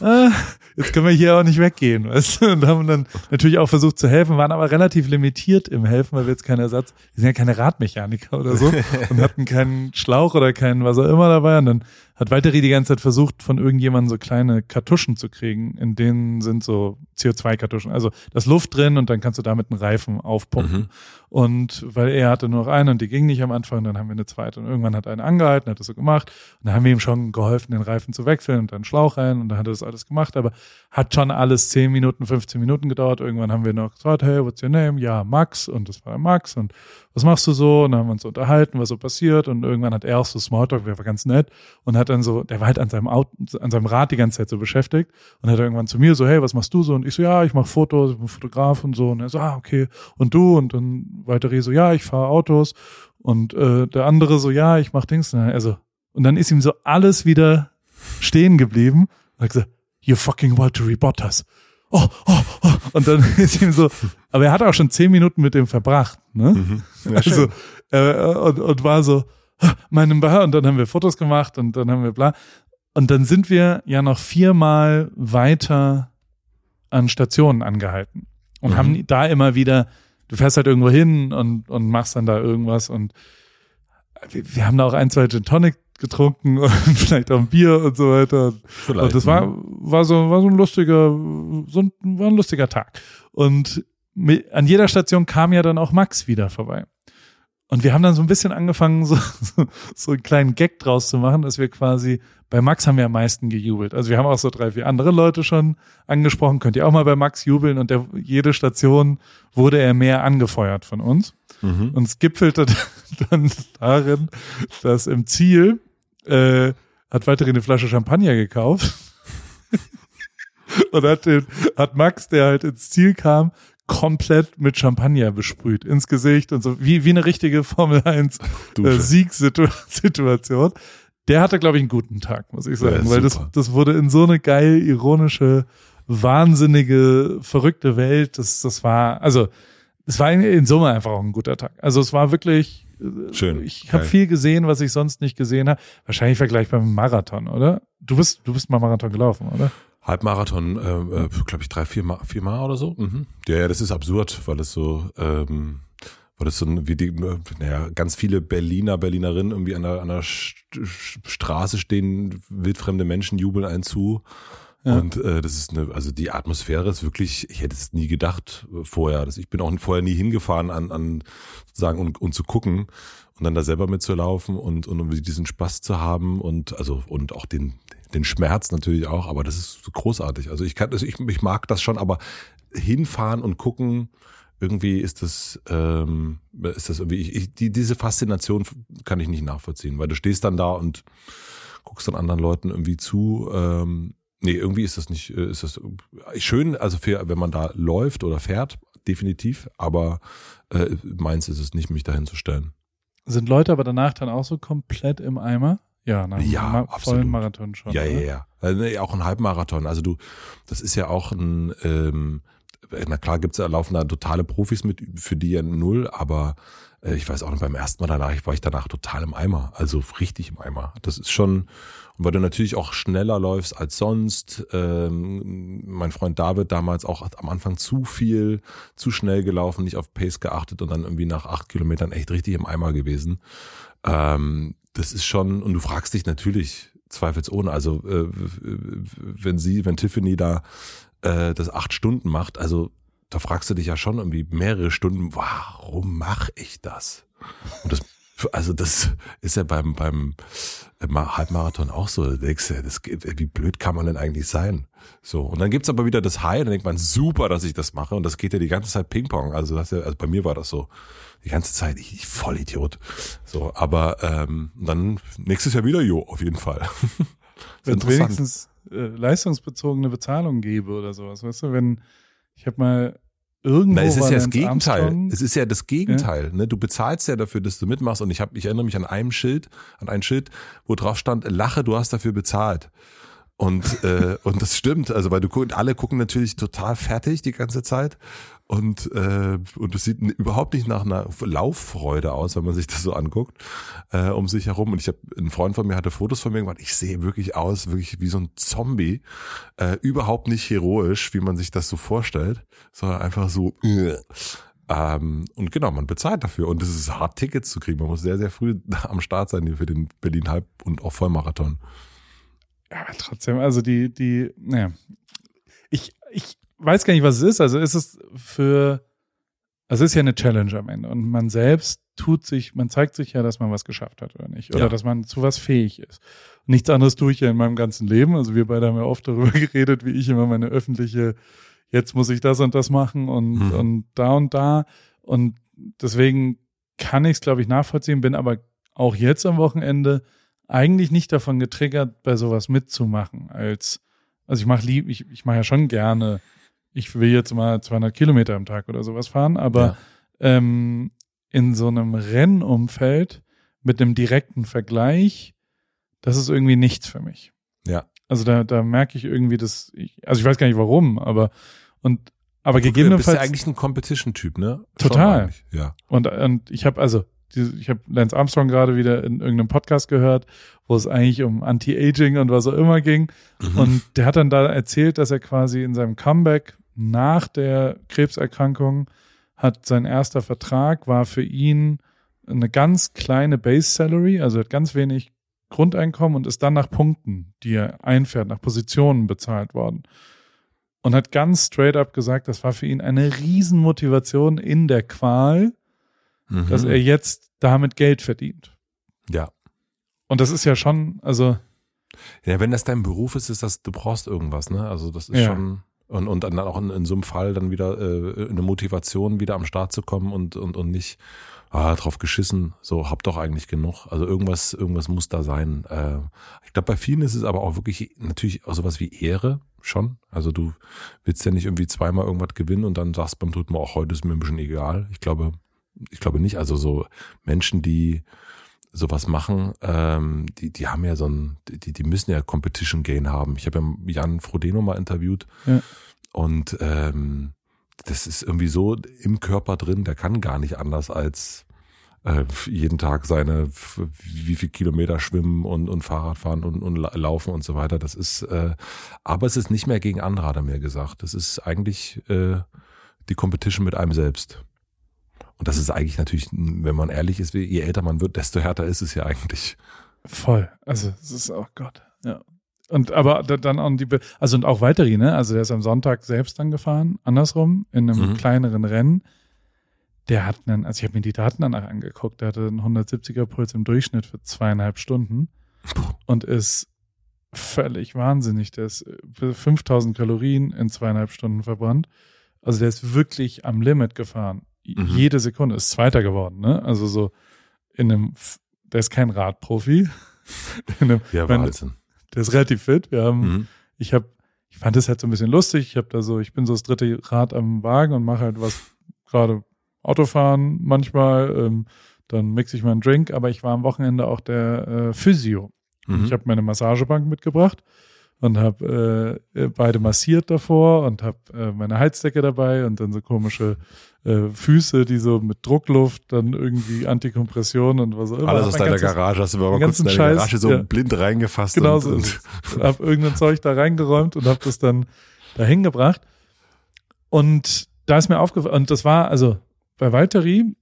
äh, jetzt können wir hier auch nicht weggehen, weißt du? Und haben dann natürlich auch versucht zu helfen, waren aber relativ limitiert im Helfen, weil wir jetzt keinen Ersatz, wir sind ja keine Radmechaniker oder so und hatten keinen Schlauch oder keinen was auch immer dabei. Und dann hat Valtteri die ganze Zeit versucht, von irgendjemandem so kleine Kartuschen zu kriegen, in denen sind so CO2-Kartuschen. Also da ist Luft drin und dann kannst du damit einen Reifen aufpumpen. Mhm. Und weil er hatte nur noch eine und die ging nicht am Anfang, dann haben wir eine zweite. Und irgendwann hat er eine angehalten, hat das so gemacht. Und dann haben wir ihm schon geholfen, den Reifen zu wechseln und dann Schlauch rein und dann hat er das alles gemacht. Aber hat schon alles 10 Minuten, 15 Minuten gedauert. Irgendwann haben wir noch gesagt, hey, what's your name? Ja, Max. Und das war Max. Und was machst du so? Und dann haben wir uns unterhalten, was so passiert. Und irgendwann hat er auch so Smalltalk, der war ganz nett. Und hat dann so, der war halt an seinem Auto, an seinem Rad die ganze Zeit so beschäftigt. Und hat irgendwann zu mir so, hey, was machst du so? Und ich so, ja, ich mache Fotos, ich bin Fotograf und so. Und er so, ah, okay. Und du? Und dann weiter so, ja, ich fahre Autos. Und äh, der andere so, ja, ich mach Dings. Und dann, also, und dann ist ihm so alles wieder stehen geblieben. Und hat gesagt, you fucking Valtteri Bottas. Oh, oh, oh. Und dann ist ihm so, aber er hat auch schon zehn Minuten mit dem verbracht, ne? Mhm. Ja, also, äh, und, und war so, meinem Bar, und dann haben wir Fotos gemacht und dann haben wir bla. Und dann sind wir ja noch viermal weiter an Stationen angehalten und Mhm. haben da immer wieder, du fährst halt irgendwo hin und, und machst dann da irgendwas und wir, wir haben da auch ein, zwei Gin Tonic getrunken und vielleicht auch ein Bier und so weiter. Vielleicht, Und das war, mhm. war so, war so ein lustiger, so ein, war ein lustiger Tag. Und an jeder Station kam ja dann auch Max wieder vorbei. Und wir haben dann so ein bisschen angefangen, so, so, so einen kleinen Gag draus zu machen, dass wir quasi, bei Max haben wir am meisten gejubelt. Also wir haben auch so drei, vier andere Leute schon angesprochen. Könnt ihr auch mal bei Max jubeln? Und der, jede Station wurde er mehr angefeuert von uns. Mhm. Und es gipfelte dann darin, dass im Ziel äh, hat weiterhin eine Flasche Champagner gekauft und hat, den, hat Max, der halt ins Ziel kam, komplett mit Champagner besprüht ins Gesicht und so wie wie eine richtige Formel 1 äh. Siegssituation. Der hatte glaube ich einen guten Tag, muss ich sagen, Ja, weil das das wurde in so eine geil ironische wahnsinnige verrückte Welt, das das war also es war in, in Summe einfach auch ein guter Tag. Also es war wirklich äh, Schön. Ich habe viel gesehen, was ich sonst nicht gesehen habe. Wahrscheinlich vergleichbar mit dem Marathon, oder? Du bist du bist mal Marathon gelaufen, oder? Halbmarathon, äh, äh, glaube ich, drei, vier Mal, vier Mal oder so. Mhm. Ja, ja, das ist absurd, weil es so, ähm, weil es so ein, wie die, äh, naja, ganz viele Berliner, Berlinerinnen irgendwie an der, an der St St- Straße stehen, wildfremde Menschen jubeln einen zu. Ja. Und äh, das ist eine, also die Atmosphäre ist wirklich, ich hätte es nie gedacht äh, vorher. Dass ich bin auch vorher nie hingefahren an, an sozusagen und, und zu gucken und dann da selber mitzulaufen und, und um diesen Spaß zu haben und also und auch den, den Schmerz natürlich auch, aber das ist großartig. Also ich kann das, ich, ich mag das schon, aber hinfahren und gucken, irgendwie ist das, ähm, ist das irgendwie, ich, ich, die, diese Faszination kann ich nicht nachvollziehen, weil du stehst dann da und guckst dann anderen Leuten irgendwie zu. Ähm, nee, irgendwie ist das nicht, äh, ist das schön, also für, wenn man da läuft oder fährt, definitiv, aber äh, meins ist es nicht, mich dahin zu stellen. Sind Leute aber danach dann auch so komplett im Eimer? Ja, nach ja, einem vollen Marathon schon. Ja, ja, ja. Also, auch ein Halbmarathon. Also du, das ist ja auch ein, ähm, na klar gibt's ja laufen da totale Profis mit, für die ja null, aber äh, ich weiß auch noch beim ersten Mal danach, war ich danach total im Eimer, also richtig im Eimer. Das ist schon, und weil du natürlich auch schneller läufst als sonst. Ähm, mein Freund David damals auch am Anfang zu viel, zu schnell gelaufen, nicht auf Pace geachtet und dann irgendwie nach acht Kilometern echt richtig im Eimer gewesen. Ähm, das ist schon, und du fragst dich natürlich, zweifelsohne, also äh, wenn sie, wenn Tiffany da äh, das acht Stunden macht, also da fragst du dich ja schon irgendwie mehrere Stunden, warum mache ich das? Und das, also das ist ja beim beim Halbmarathon auch so. Da denkst du, das, wie blöd kann man denn eigentlich sein? So und dann gibt's aber wieder das High, dann denkt man super, dass ich das mache und das geht ja die ganze Zeit Ping-Pong. Also das also bei mir war das so die ganze Zeit, ich, ich voll Idiot. So, aber ähm, dann nächstes Jahr wieder Jo, auf jeden Fall. Wenn wenigstens äh, leistungsbezogene Bezahlung gebe oder sowas. Weißt du, wenn ich habe mal irgendwo. Na, es ist ja das Gegenteil. Armstrong, es ist ja das Gegenteil. Ja. Ne? Du bezahlst ja dafür, dass du mitmachst. Und ich habe, ich erinnere mich an einem Schild, an ein Schild, wo drauf stand: Lache, du hast dafür bezahlt. Und äh, und das stimmt. Also weil du alle gucken natürlich total fertig die ganze Zeit und äh, und es sieht überhaupt nicht nach einer Lauffreude aus, wenn man sich das so anguckt äh, um sich herum. Und ich habe ein Freund von mir hatte Fotos von mir gemacht. Ich sehe wirklich aus, wirklich wie so ein Zombie, äh, überhaupt nicht heroisch, wie man sich das so vorstellt, sondern einfach so. Äh. Ähm, und genau, man bezahlt dafür. Und es ist hart, Tickets zu kriegen. Man muss sehr, sehr früh am Start sein hier für den Berlin Halb- und auch Vollmarathon. Ja, trotzdem, also die, die, naja. Ich, ich weiß gar nicht, was es ist. Also ist es für, also es ist ja eine Challenge am Ende. Und man selbst tut sich, man zeigt sich ja, dass man was geschafft hat oder nicht. Oder ja. dass man zu was fähig ist. Nichts anderes tue ich ja in meinem ganzen Leben. Also wir beide haben ja oft darüber geredet, wie ich immer meine öffentliche, jetzt muss ich das und das machen und, mhm. und da und da. Und deswegen kann ich es, glaube ich, nachvollziehen, bin aber auch jetzt am Wochenende eigentlich nicht davon getriggert, bei sowas mitzumachen. Als, also ich mache lieb, ich, ich mache ja schon gerne ich will jetzt mal 200 Kilometer am Tag oder sowas fahren, aber ja. ähm, in so einem Rennumfeld mit einem direkten Vergleich, das ist irgendwie nichts für mich. Ja. Also da, da merke ich irgendwie das, ich, also ich weiß gar nicht warum, aber und aber gegebenenfalls. Du bist ja eigentlich ein Competition-Typ, ne? Total. Ja. Und, und ich habe also ich habe Lance Armstrong gerade wieder in irgendeinem Podcast gehört, wo es eigentlich um Anti-Aging und was auch immer ging. Mhm. Und der hat dann da erzählt, dass er quasi in seinem Comeback nach der Krebserkrankung hat sein erster Vertrag war für ihn eine ganz kleine Base Salary, also hat ganz wenig Grundeinkommen und ist dann nach Punkten, die er einfährt, nach Positionen bezahlt worden. Und hat ganz straight up gesagt, das war für ihn eine Riesenmotivation in der Qual, mhm. dass er jetzt damit Geld verdient. Ja. Und das ist ja schon, also. Ja, wenn das dein Beruf ist, ist das, du brauchst irgendwas, ne? Also das ist ja. schon. Und, und dann auch in, in so einem Fall dann wieder äh, eine Motivation, wieder am Start zu kommen und, und, und nicht ah, drauf geschissen, so hab doch eigentlich genug. Also irgendwas, irgendwas muss da sein. Äh, ich glaube, bei vielen ist es aber auch wirklich natürlich auch sowas wie Ehre schon. Also du willst ja nicht irgendwie zweimal irgendwas gewinnen und dann sagst beim dritten Mal auch heute ist mir ein bisschen egal. Ich glaube, ich glaube nicht. Also so Menschen, die sowas machen, ähm, die, die haben ja so ein, die, die müssen ja Competition Gain haben. Ich habe ja Jan Frodeno mal interviewt ja. und ähm, das ist irgendwie so im Körper drin, der kann gar nicht anders als äh, jeden Tag seine wie viel Kilometer schwimmen und, und Fahrrad fahren und, und laufen und so weiter. Das ist, äh, aber es ist nicht mehr gegen andere, hat er mir gesagt. Das ist eigentlich äh, die Competition mit einem selbst. Und das ist eigentlich natürlich, wenn man ehrlich ist, je älter man wird, desto härter ist es ja eigentlich. Voll. Also es ist, oh Gott, ja. Und aber da- dann auch die, also und auch Valtteri, ne? Also der ist am Sonntag selbst dann gefahren, andersrum, in einem Mhm. kleineren Rennen. Der hat einen, also ich habe mir die Daten danach angeguckt, der hatte einen 170er Puls im Durchschnitt für zweieinhalb Stunden und ist völlig wahnsinnig. Der ist für 5000 Kalorien in zweieinhalb Stunden verbrannt. Also der ist wirklich am Limit gefahren. Mhm. Jede Sekunde ist Zweiter geworden, ne? Also so in einem, der ist kein Radprofi. In einem, Ja, mein- Wahnsinn. der ist relativ fit. Wir haben, Mhm. ich habe, ich fand das halt so ein bisschen lustig. Ich habe da so, ich bin so das dritte Rad am Wagen und mache halt was gerade Autofahren manchmal. Ähm, dann mixe ich mal einen Drink, aber ich war am Wochenende auch der äh, Physio. Mhm. Ich habe meine Massagebank mitgebracht und habe äh, äh, beide massiert davor und habe äh, meine Heizdecke dabei und dann so komische äh, Füße, die so mit Druckluft dann irgendwie Antikompression und was auch immer. Alles aus deiner ganzes- Garage, hast du mal den kurz in deine Scheiß, Garage so ja. blind reingefasst. Genau und, so und. Und hab irgendein Zeug da reingeräumt und hab das dann dahin gebracht. Und da ist mir aufgefallen, und das war, also bei Valtteri,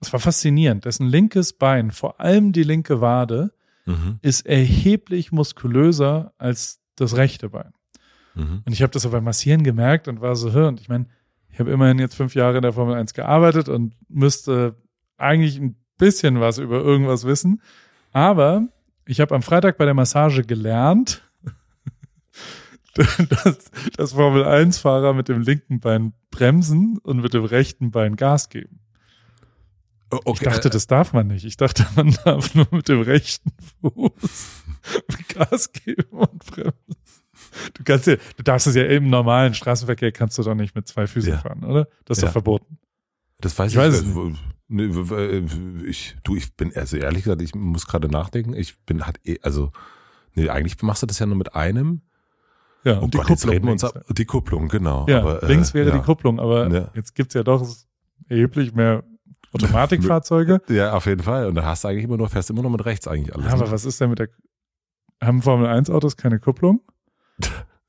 es war faszinierend, dessen linkes Bein, vor allem die linke Wade, Mhm. ist erheblich muskulöser als das rechte Bein. Mhm. Und ich habe das aber beim Massieren gemerkt und war so, hör, und ich meine, ich habe immerhin jetzt fünf Jahre in der Formel 1 gearbeitet und müsste eigentlich ein bisschen was über irgendwas wissen. Aber ich habe am Freitag bei der Massage gelernt, dass, dass Formel 1-Fahrer mit dem linken Bein bremsen und mit dem rechten Bein Gas geben. Oh, Ich Okay, dachte, das darf man nicht. Ich dachte, man darf nur mit dem rechten Fuß Gas geben und bremsen. Du kannst ja, du darfst es ja im normalen Straßenverkehr kannst du doch nicht mit zwei Füßen Ja. fahren, oder? Das ist Ja. doch verboten. Das weiß Ich ich, weiß es äh, wo- ne, w- w- ich, du, ich bin, also ehrlich gesagt, ich muss gerade nachdenken. Ich bin, hat eh, also, nee, eigentlich machst du das ja nur mit einem. Ja, Oh und die Gott, Kupplung. reden wir uns links. ab. Die Kupplung, genau. Ja, aber, äh, links wäre ja. die Kupplung, aber Ja. jetzt gibt's ja doch erheblich mehr Automatikfahrzeuge. Ja, auf jeden Fall. Und da hast du eigentlich immer nur, fährst immer nur mit rechts eigentlich alles. Ja, aber ne? was ist denn mit der, haben Formel 1 Autos keine Kupplung?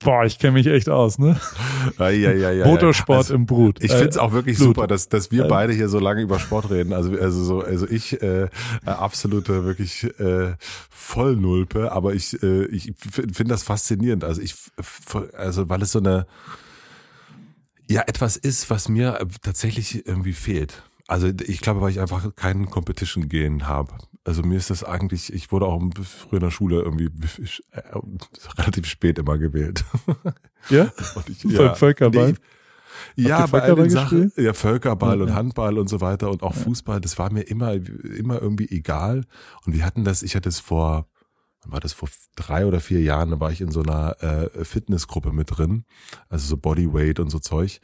Boah, ich kenne mich echt aus, ne? Ja, ja, ja, ja, Motorsport Also, im Brut. Ich finde es auch wirklich Blut. super, dass, dass wir Äh. beide hier so lange über Sport reden. Also, also so, also ich äh, äh, absolute wirklich äh, Vollnulpe, aber ich, äh, ich finde das faszinierend. Also ich, also weil es so eine ja etwas ist, was mir äh, tatsächlich irgendwie fehlt. Also ich glaube, weil ich einfach keinen Competition gehen habe. Also mir ist das eigentlich, ich wurde auch früher in der Schule irgendwie äh, relativ spät immer gewählt. Ja? Und ich, Beim Völkerball? Nee, ja, bei all Völkerball den Sachen, ja, Völkerball Ja, und ja. Handball und so weiter und auch Fußball, das war mir immer, immer irgendwie egal. Und wir hatten das, ich hatte es vor, war das vor drei oder vier Jahren, da war ich in so einer äh, Fitnessgruppe mit drin, also so Bodyweight und so Zeug.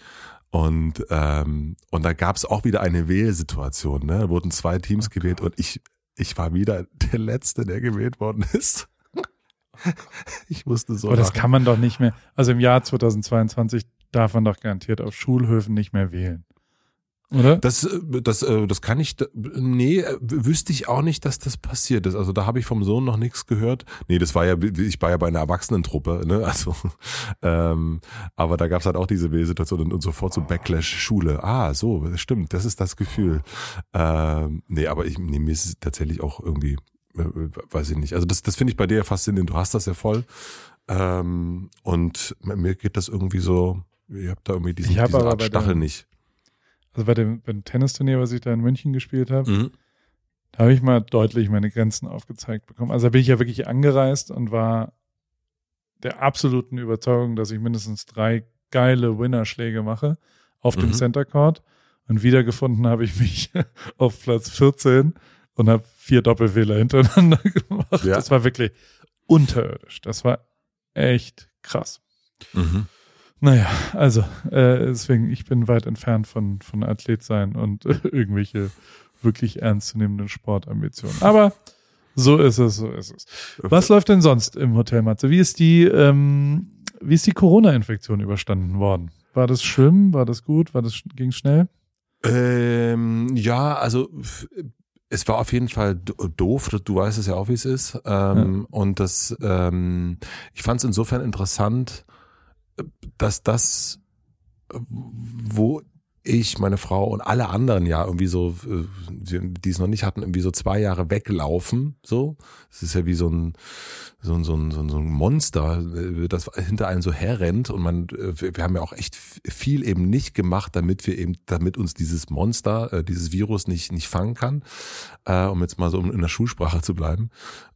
Und, ähm, und da gab es auch wieder eine Wählsituation. Ne? Da wurden zwei Teams gewählt und ich, ich war wieder der Letzte, der gewählt worden ist. Ich musste so. Aber das kann man doch nicht mehr. Also im Jahr 2022 darf man doch garantiert auf Schulhöfen nicht mehr wählen. Oder? Das, äh, das, äh, das kann ich, nee, äh, wüsste ich auch nicht, dass das passiert ist. Also da habe ich vom Sohn noch nichts gehört. Nee, das war ja, ich war ja bei einer Erwachsenentruppe, ne? Also, ähm, aber da gab es halt auch diese Situation und, sofort so Backlash Schule. Ah, so, das stimmt, das ist das Gefühl. Ähm, nee, aber ich, nee, mir ist es tatsächlich auch irgendwie, äh, weiß ich nicht. Also das, das finde ich bei dir ja faszinierend. Du hast das ja voll. Ähm, und mir geht das irgendwie so, ich habe da irgendwie diesen, Ich aber Art Stachel nicht. Also bei dem, beim Tennisturnier, was ich da in München gespielt habe, Mhm. da habe ich mal deutlich meine Grenzen aufgezeigt bekommen. Also da bin ich ja wirklich angereist und war der absoluten Überzeugung, dass ich mindestens drei geile Winnerschläge mache auf dem Mhm. Center Court. Und wiedergefunden habe ich mich auf Platz 14 und habe vier Doppelfehler hintereinander gemacht. Ja. Das war wirklich unterirdisch. Das war echt krass. Mhm. Naja, also äh, deswegen, ich bin weit entfernt von, von Athlet sein und äh, irgendwelche wirklich ernstzunehmenden Sportambitionen. Aber so ist es, so ist es. Was läuft denn sonst im Hotel Matze? Wie ist die, ähm, wie ist die Corona-Infektion überstanden worden? War das schlimm? War das gut? War das ging schnell? Ähm, ja, also es war auf jeden Fall do- doof. Du weißt es ja auch, wie es ist. Ähm, Und das, ähm, ich fand es insofern interessant, äh, dass das, wo ich, meine Frau und alle anderen ja irgendwie so, äh, die es noch nicht hatten, irgendwie so zwei Jahre weglaufen. So, es ist ja wie so ein so ein, so ein, so ein Monster, äh, das hinter einem so herrennt und man, äh, wir haben ja auch echt viel eben nicht gemacht, damit wir eben, damit uns dieses Monster, dieses Virus nicht nicht fangen kann, um jetzt mal so in der Schulsprache zu bleiben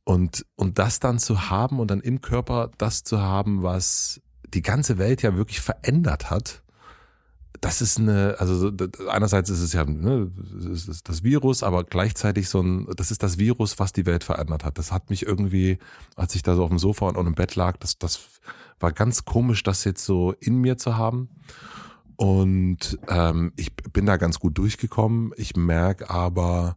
und und das dann zu haben und dann im Körper das zu haben, was die ganze Welt ja wirklich verändert hat das ist eine, also einerseits ist es ja ne, es ist das Virus, aber gleichzeitig so ein, das ist das Virus, was die Welt verändert hat. Das hat mich irgendwie, als ich da so auf dem Sofa und im Bett lag, das, das war ganz komisch, das jetzt so in mir zu haben. Und ähm, ich bin da ganz gut durchgekommen. Ich merke aber,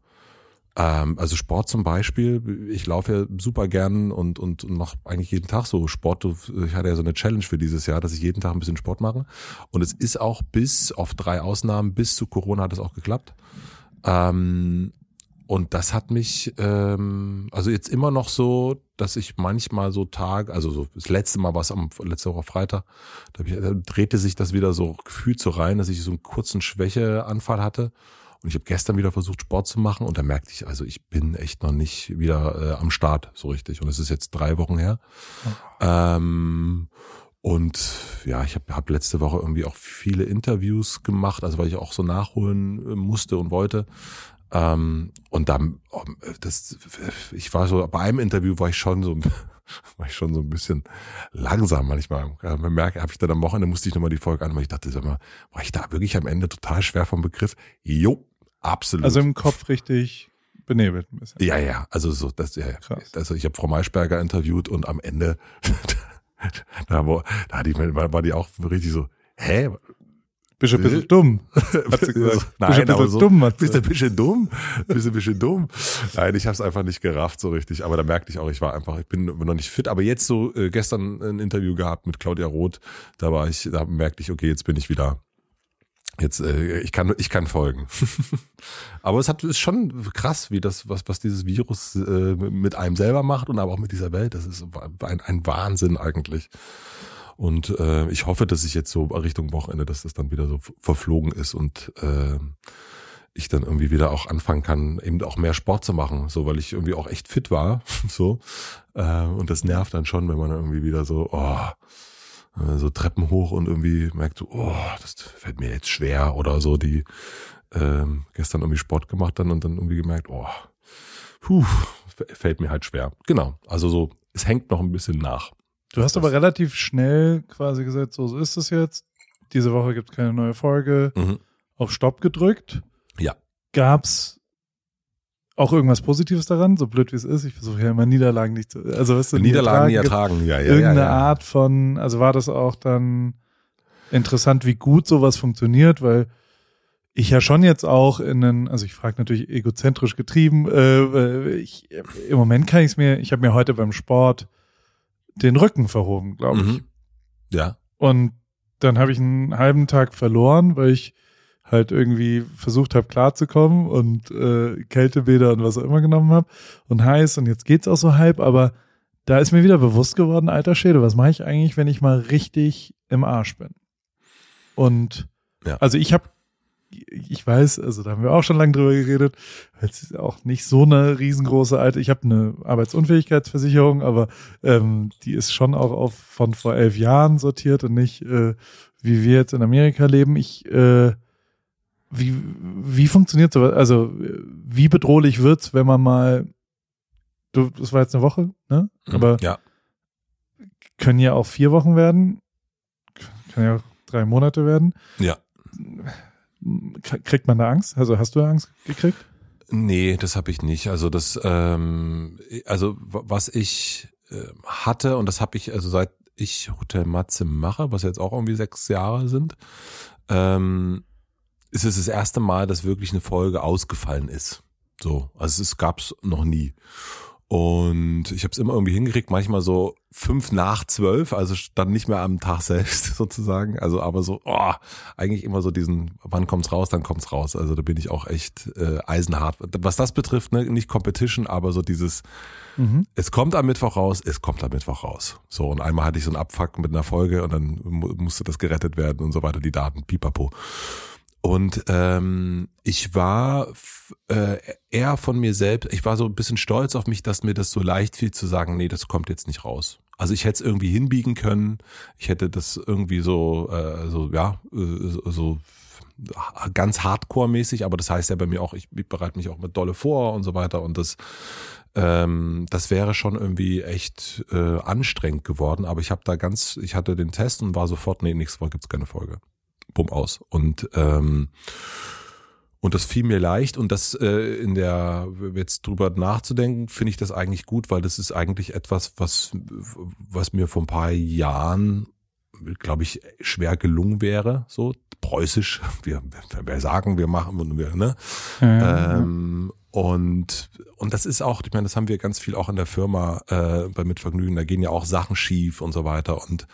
also Sport zum Beispiel, ich laufe ja super gern und, und, und mache eigentlich jeden Tag so Sport. Ich hatte ja so eine Challenge für dieses Jahr, dass ich jeden Tag ein bisschen Sport mache. Und es ist auch bis auf drei Ausnahmen, bis zu Corona hat es auch geklappt. Ähm, und das hat mich, ähm, also jetzt immer noch so, dass ich manchmal so Tag, also so das letzte Mal war es am letzte Woche Freitag, da, ich, da drehte sich das wieder so gefühlt so rein, dass ich so einen kurzen Schwächeanfall hatte. Und ich habe gestern wieder versucht, Sport zu machen und da merkte ich, also ich bin echt noch nicht wieder äh, am Start so richtig. Und es ist jetzt drei Wochen her. Oh. Ähm, und ja, ich habe hab letzte Woche irgendwie auch viele Interviews gemacht, also weil ich auch so nachholen äh, musste und wollte. Ähm, und dann, oh, das, ich war so, bei einem Interview war ich schon so, war ich schon so ein bisschen langsam manchmal. Man merkt, habe ich dann am Wochenende musste ich nochmal die Folge an, weil ich dachte, sag mal, war ich da wirklich am Ende total schwer vom Begriff? Jo, absolut. Also im Kopf richtig benebelt ein bisschen. Ja, ja, also so, das, ja, Krass. also ich habe Frau Maischberger interviewt und am Ende, da, war, da die, war die auch richtig so, hä, bist du ein bisschen dumm? Hat sie gesagt. Nein, bist du ein bisschen so, dumm, Bist du ein bisschen dumm? Bist du ein bisschen dumm? Nein, ich habe es einfach nicht gerafft so richtig. Aber da merkte ich auch, ich war einfach, ich bin noch nicht fit. Aber jetzt so äh, gestern ein Interview gehabt mit Claudia Roth. Da war ich, da merkte ich, okay, jetzt bin ich wieder. Jetzt, äh, ich kann, ich kann folgen. aber es hat, ist schon krass, wie das, was, was dieses Virus äh, mit einem selber macht und aber auch mit dieser Welt. Das ist ein, ein Wahnsinn eigentlich. Und äh, ich hoffe, dass ich jetzt so Richtung Wochenende, dass das dann wieder so verflogen ist und äh, ich dann irgendwie wieder auch anfangen kann, eben auch mehr Sport zu machen, so weil ich irgendwie auch echt fit war, so äh, und das nervt dann schon, wenn man irgendwie wieder so, oh, so Treppen hoch und irgendwie merkt so, oh, das fällt mir jetzt schwer oder so, die äh, gestern irgendwie Sport gemacht dann und dann irgendwie gemerkt, oh, puh, fällt mir halt schwer. Genau, also so, es hängt noch ein bisschen nach. Du hast aber relativ schnell quasi gesagt, so ist es jetzt. Diese Woche gibt es keine neue Folge. Mhm. Auf Stopp gedrückt. Ja. Gab's auch irgendwas Positives daran, so blöd wie es ist? Ich versuche ja immer Niederlagen nicht zu. Also was Niederlagen nie ertragen, ja, ja. Irgendeine ja, ja. Art von, also war das auch dann interessant, wie gut sowas funktioniert, weil ich ja schon jetzt auch in einen, also ich frage natürlich egozentrisch getrieben, äh, ich, im Moment kann ich es mir, ich habe mir heute beim Sport den Rücken verhoben, glaube ich. Mhm. Ja. Und dann habe ich einen halben Tag verloren, weil ich halt irgendwie versucht habe klarzukommen und äh, Kältebäder und was auch immer genommen habe und heiß und jetzt geht's auch so halb, aber da ist mir wieder bewusst geworden, alter Schäde, was mache ich eigentlich, wenn ich mal richtig im Arsch bin? Und ja. also ich habe ich weiß, also da haben wir auch schon lange drüber geredet, es ist auch nicht so eine riesengroße alte, ich habe eine Arbeitsunfähigkeitsversicherung, aber ähm, die ist schon auch auf von vor elf Jahren sortiert und nicht, äh, wie wir jetzt in Amerika leben. Ich, äh, wie, wie funktioniert sowas? Also, wie bedrohlich wird's, wenn man mal, du, das war jetzt eine Woche, ne? Mhm, aber ja. können ja auch vier Wochen werden, können ja auch drei Monate werden. Ja Kriegt man da Angst? Also hast du Angst gekriegt? Nee, das habe ich nicht. Also das, ähm, also was ich äh, hatte und das habe ich, also seit ich Hotel Matze mache, was jetzt auch irgendwie sechs Jahre sind, ähm, ist es das erste Mal, dass wirklich eine Folge ausgefallen ist. So, also es gab's noch nie. Und ich habe es immer irgendwie hingekriegt, manchmal so fünf nach zwölf, also dann nicht mehr am Tag selbst sozusagen. Also aber so, oh, eigentlich immer so diesen, wann kommt's raus, dann kommt's raus. Also da bin ich auch echt äh, eisenhart. Was das betrifft, ne, nicht Competition, aber so dieses, mhm. es kommt am Mittwoch raus, es kommt am Mittwoch raus. So, und einmal hatte ich so einen Abfuck mit einer Folge und dann musste das gerettet werden und so weiter, die Daten, pipapo. Und ähm, ich war äh, eher von mir selbst, ich war so ein bisschen stolz auf mich, dass mir das so leicht fiel zu sagen, nee, das kommt jetzt nicht raus. Also ich hätte es irgendwie hinbiegen können, ich hätte das irgendwie so, äh, so ja, äh, so ganz hardcore-mäßig, aber das heißt ja bei mir auch, ich bereite mich auch mit Dolle vor und so weiter und das ähm, das wäre schon irgendwie echt äh, anstrengend geworden, aber ich habe da ganz, ich hatte den Test und war sofort, nee, nächstes Mal gibt's keine Folge. Bumm aus. Und ähm, und das fiel mir leicht und das äh, in der jetzt drüber nachzudenken, finde ich das eigentlich gut, weil das ist eigentlich etwas, was was mir vor ein paar Jahren glaube ich, schwer gelungen wäre, so preußisch. Wir, wir sagen, wir machen und wir, ne? Ja, ähm, ja. Und, und das ist auch, ich meine, das haben wir ganz viel auch in der Firma äh, bei Mitvergnügen, da gehen ja auch Sachen schief und so weiter. Und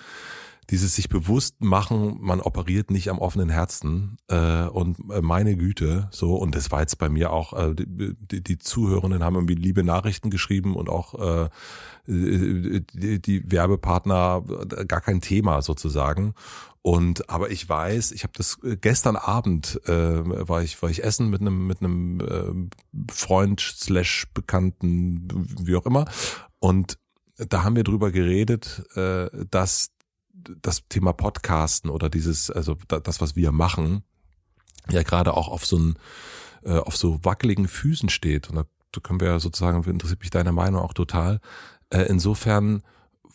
dieses sich bewusst machen, man operiert nicht am offenen Herzen äh, und äh, meine Güte, so und das war jetzt bei mir auch, äh, die, die Zuhörenden haben irgendwie liebe Nachrichten geschrieben und auch äh, die, die Werbepartner äh, gar kein Thema sozusagen. Und aber ich weiß, ich habe das äh, gestern Abend äh, war ich war ich essen mit einem mit einem äh, Freund slash Bekannten wie auch immer und da haben wir drüber geredet, äh, dass das Thema Podcasten oder dieses, also das, was wir machen, ja gerade auch auf so ein, äh, auf so wackeligen Füßen steht. Und da können wir ja sozusagen, interessiert mich deine Meinung auch total. Äh, insofern,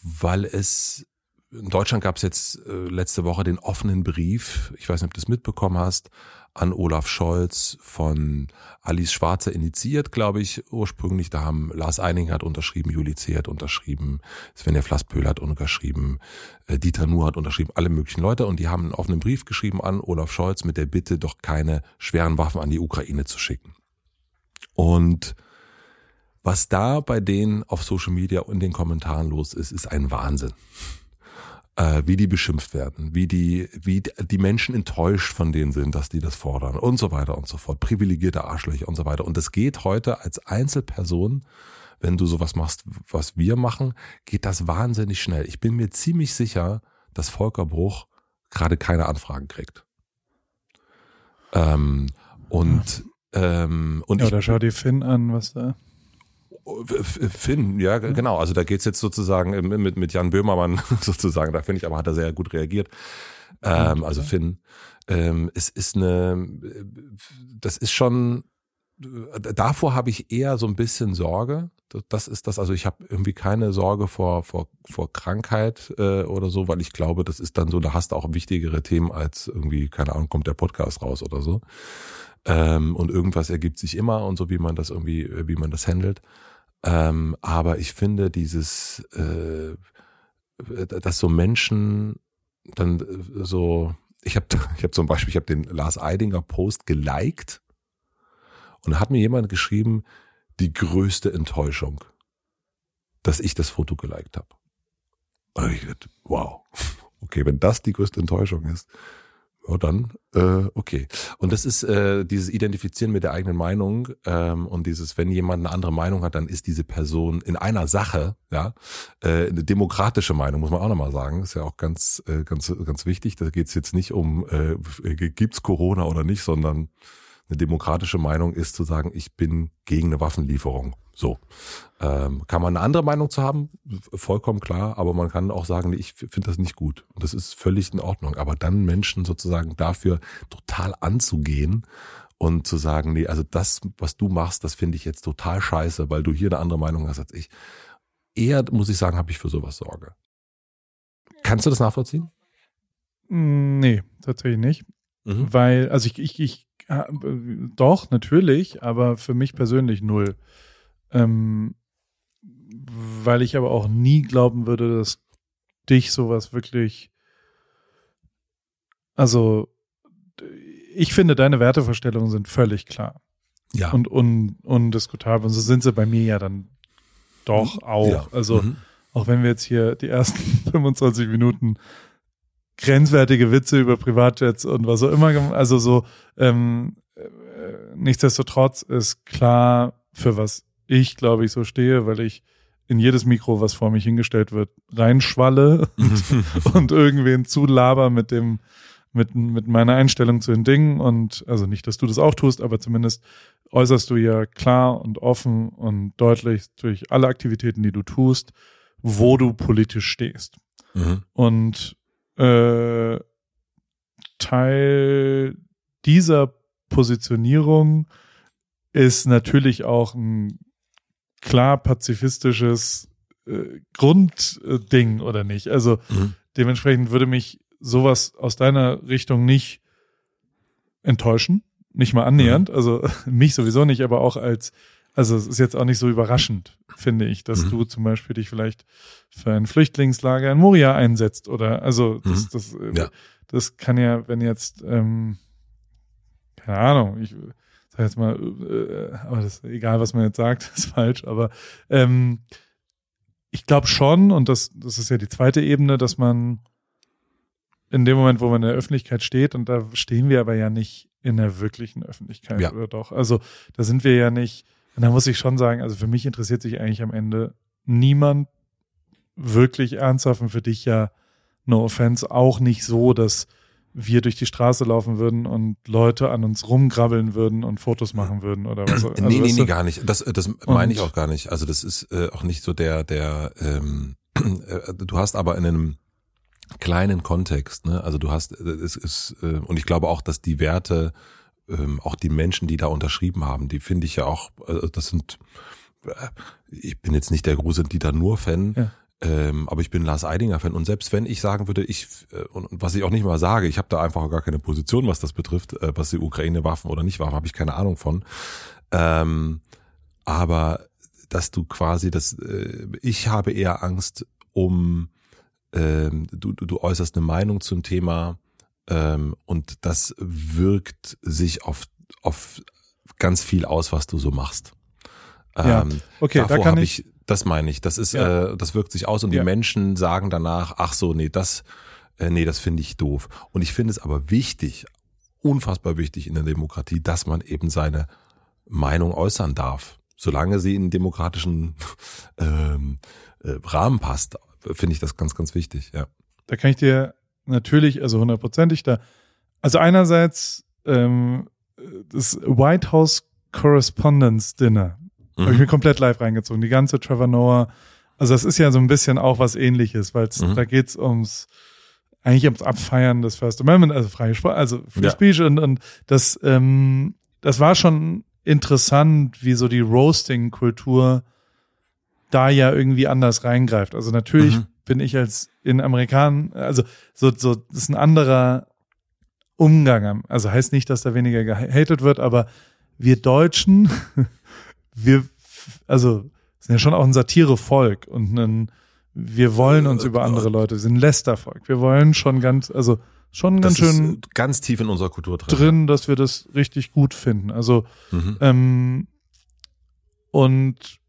weil es in Deutschland gab es jetzt äh, letzte Woche den offenen Brief, ich weiß nicht, ob du das mitbekommen hast, an Olaf Scholz von Alice Schwarzer initiiert, glaube ich, ursprünglich. Da haben Lars Eininger hat unterschrieben, Juli C. hat unterschrieben, Svenja Flasspöhl hat unterschrieben, Dieter Nuhr hat unterschrieben, alle möglichen Leute. Und die haben einen offenen Brief geschrieben an Olaf Scholz mit der Bitte, doch keine schweren Waffen an die Ukraine zu schicken. Und was da bei denen auf Social Media und den Kommentaren los ist, ist ein Wahnsinn äh, wie die beschimpft werden, wie die, wie die Menschen enttäuscht von denen sind, dass die das fordern und so weiter und so fort, privilegierte Arschlöcher und so weiter. Und das geht heute als Einzelperson, wenn du sowas machst, was wir machen, geht das wahnsinnig schnell. Ich bin mir ziemlich sicher, dass Volker Bruch gerade keine Anfragen kriegt. Ähm, und ähm, und ja, oder schau dir Finn an, was da. Finn, ja, genau. Also da geht's jetzt sozusagen mit, mit Jan Böhmermann sozusagen, da finde ich, aber hat er sehr gut reagiert. Ähm, also Finn. Ähm, es ist eine, das ist schon, davor habe ich eher so ein bisschen Sorge. Das ist das, also ich habe irgendwie keine Sorge vor, vor, vor Krankheit äh, oder so, weil ich glaube, das ist dann so, da hast du auch wichtigere Themen als irgendwie, keine Ahnung, kommt der Podcast raus oder so. Ähm, und irgendwas ergibt sich immer und so, wie man das irgendwie, wie man das handelt. Ähm, aber ich finde dieses, äh, dass so Menschen dann äh, so, ich habe ich hab zum Beispiel, ich habe den Lars Eidinger Post geliked und hat mir jemand geschrieben, die größte Enttäuschung, dass ich das Foto geliked habe. Und ich dachte, wow, okay, wenn das die größte Enttäuschung ist, ja, dann, äh, okay. Und das ist äh, dieses Identifizieren mit der eigenen Meinung ähm, und dieses, wenn jemand eine andere Meinung hat, dann ist diese Person in einer Sache, ja, äh, eine demokratische Meinung, muss man auch nochmal sagen. Ist ja auch ganz, äh, ganz, ganz wichtig. Da geht es jetzt nicht um, äh, gibt's Corona oder nicht, sondern eine demokratische Meinung ist zu sagen, ich bin gegen eine Waffenlieferung. So. Ähm, kann man eine andere Meinung zu haben? Vollkommen klar, aber man kann auch sagen, ich finde das nicht gut. Und das ist völlig in Ordnung. Aber dann Menschen sozusagen dafür total anzugehen und zu sagen, nee, also das, was du machst, das finde ich jetzt total scheiße, weil du hier eine andere Meinung hast als ich. Eher, muss ich sagen, habe ich für sowas Sorge. Kannst du das nachvollziehen? Nee, tatsächlich nicht. Mhm. Weil, also ich, ich, ich doch, natürlich, aber für mich persönlich null. Ähm, weil ich aber auch nie glauben würde, dass dich sowas wirklich. Also, ich finde, deine Wertevorstellungen sind völlig klar. Ja. Und un, undiskutabel. Und so sind sie bei mir ja dann doch mhm. auch. Ja. Also, mhm. auch wenn wir jetzt hier die ersten 25 Minuten grenzwertige Witze über Privatjets und was auch immer, also so, ähm, äh, nichtsdestotrotz ist klar, für was ich, glaube ich, so stehe, weil ich in jedes Mikro, was vor mich hingestellt wird, reinschwalle und, und irgendwen zulaber mit dem, mit, mit meiner Einstellung zu den Dingen und also nicht, dass du das auch tust, aber zumindest äußerst du ja klar und offen und deutlich durch alle Aktivitäten, die du tust, wo du politisch stehst. Mhm. Und äh, Teil dieser Positionierung ist natürlich auch ein klar pazifistisches äh, Grundding oder nicht. Also Mhm. dementsprechend würde mich sowas aus deiner Richtung nicht enttäuschen, nicht mal annähernd. Also mich sowieso nicht, aber auch als, also es ist jetzt auch nicht so überraschend, finde ich, dass Mhm. du zum Beispiel dich vielleicht für ein Flüchtlingslager in Moria einsetzt oder also das, Mhm. das, äh, Ja. das kann ja, wenn jetzt, ähm, keine Ahnung, ich sag jetzt mal, äh, aber das egal, was man jetzt sagt, ist falsch, aber ähm, ich glaube schon, und das, das ist ja die zweite Ebene, dass man in dem Moment, wo man in der Öffentlichkeit steht, und da stehen wir aber ja nicht in der wirklichen Öffentlichkeit, Ja. oder doch? Also da sind wir ja nicht, und da muss ich schon sagen, also für mich interessiert sich eigentlich am Ende niemand wirklich ernsthaft und für dich ja, no offense, auch nicht so, dass wir durch die Straße laufen würden und Leute an uns rumgrabbeln würden und Fotos machen würden oder was. Also, nee, nee, nee, gar nicht. Das, das meine ich auch gar nicht. Also das ist äh, auch nicht so der, der, ähm, äh, du hast aber in einem kleinen Kontext, ne? Also du hast, äh, es ist, äh, und ich glaube auch, dass die Werte, ähm, auch die Menschen, die da unterschrieben haben, die finde ich ja auch, äh, das sind, äh, ich bin jetzt nicht der große Dieter Nur-Fan, Ja. ähm, aber ich bin Lars Eidinger-Fan. Und selbst wenn ich sagen würde, ich, äh, und, was ich auch nicht mal sage, ich habe da einfach gar keine Position, was das betrifft, äh, was die Ukraine Waffen oder nicht Waffen, habe ich keine Ahnung von. Ähm, aber dass du quasi das, äh, ich habe eher Angst um, ähm, du, du, du äußerst eine Meinung zum Thema ähm, und das wirkt sich auf, auf ganz viel aus, was du so machst. Ja, Ähm, Okay, da davor kann habe ich, ich, das meine ich, das ist, Ja. äh, das wirkt sich aus und Ja. die Menschen sagen danach, ach so, nee, das, äh, nee, das finde ich doof. Und ich finde es aber wichtig, unfassbar wichtig in der Demokratie, dass man eben seine Meinung äußern darf. Solange sie in demokratischen ähm, äh, Rahmen passt, finde ich das ganz, ganz wichtig, ja. da kann ich dir natürlich, also hundertprozentig da, also einerseits ähm, das White House Correspondence Dinner habe ich Mhm. mir komplett live reingezogen, die ganze Trevor Noah, also das ist ja so ein bisschen auch was ähnliches, weil Mhm. da geht's ums eigentlich ums Abfeiern des First Amendment, also freie Sprache, also Free Ja. Speech und, und das, ähm, das war schon interessant, wie so die Roasting-Kultur da ja irgendwie anders reingreift. Also natürlich Mhm. Bin ich als in Amerikanern, also so, so, das ist ein anderer Umgang. Also heißt nicht, dass da weniger gehatet wird, aber wir Deutschen, wir, also sind ja schon auch ein Satirevolk und ein, wir wollen uns über andere Leute, wir sind ein Lästervolk. Wir wollen schon ganz, also schon Das ganz schön ganz tief in unserer Kultur drin. drin, dass wir das richtig gut finden. Also Mhm. ähm, und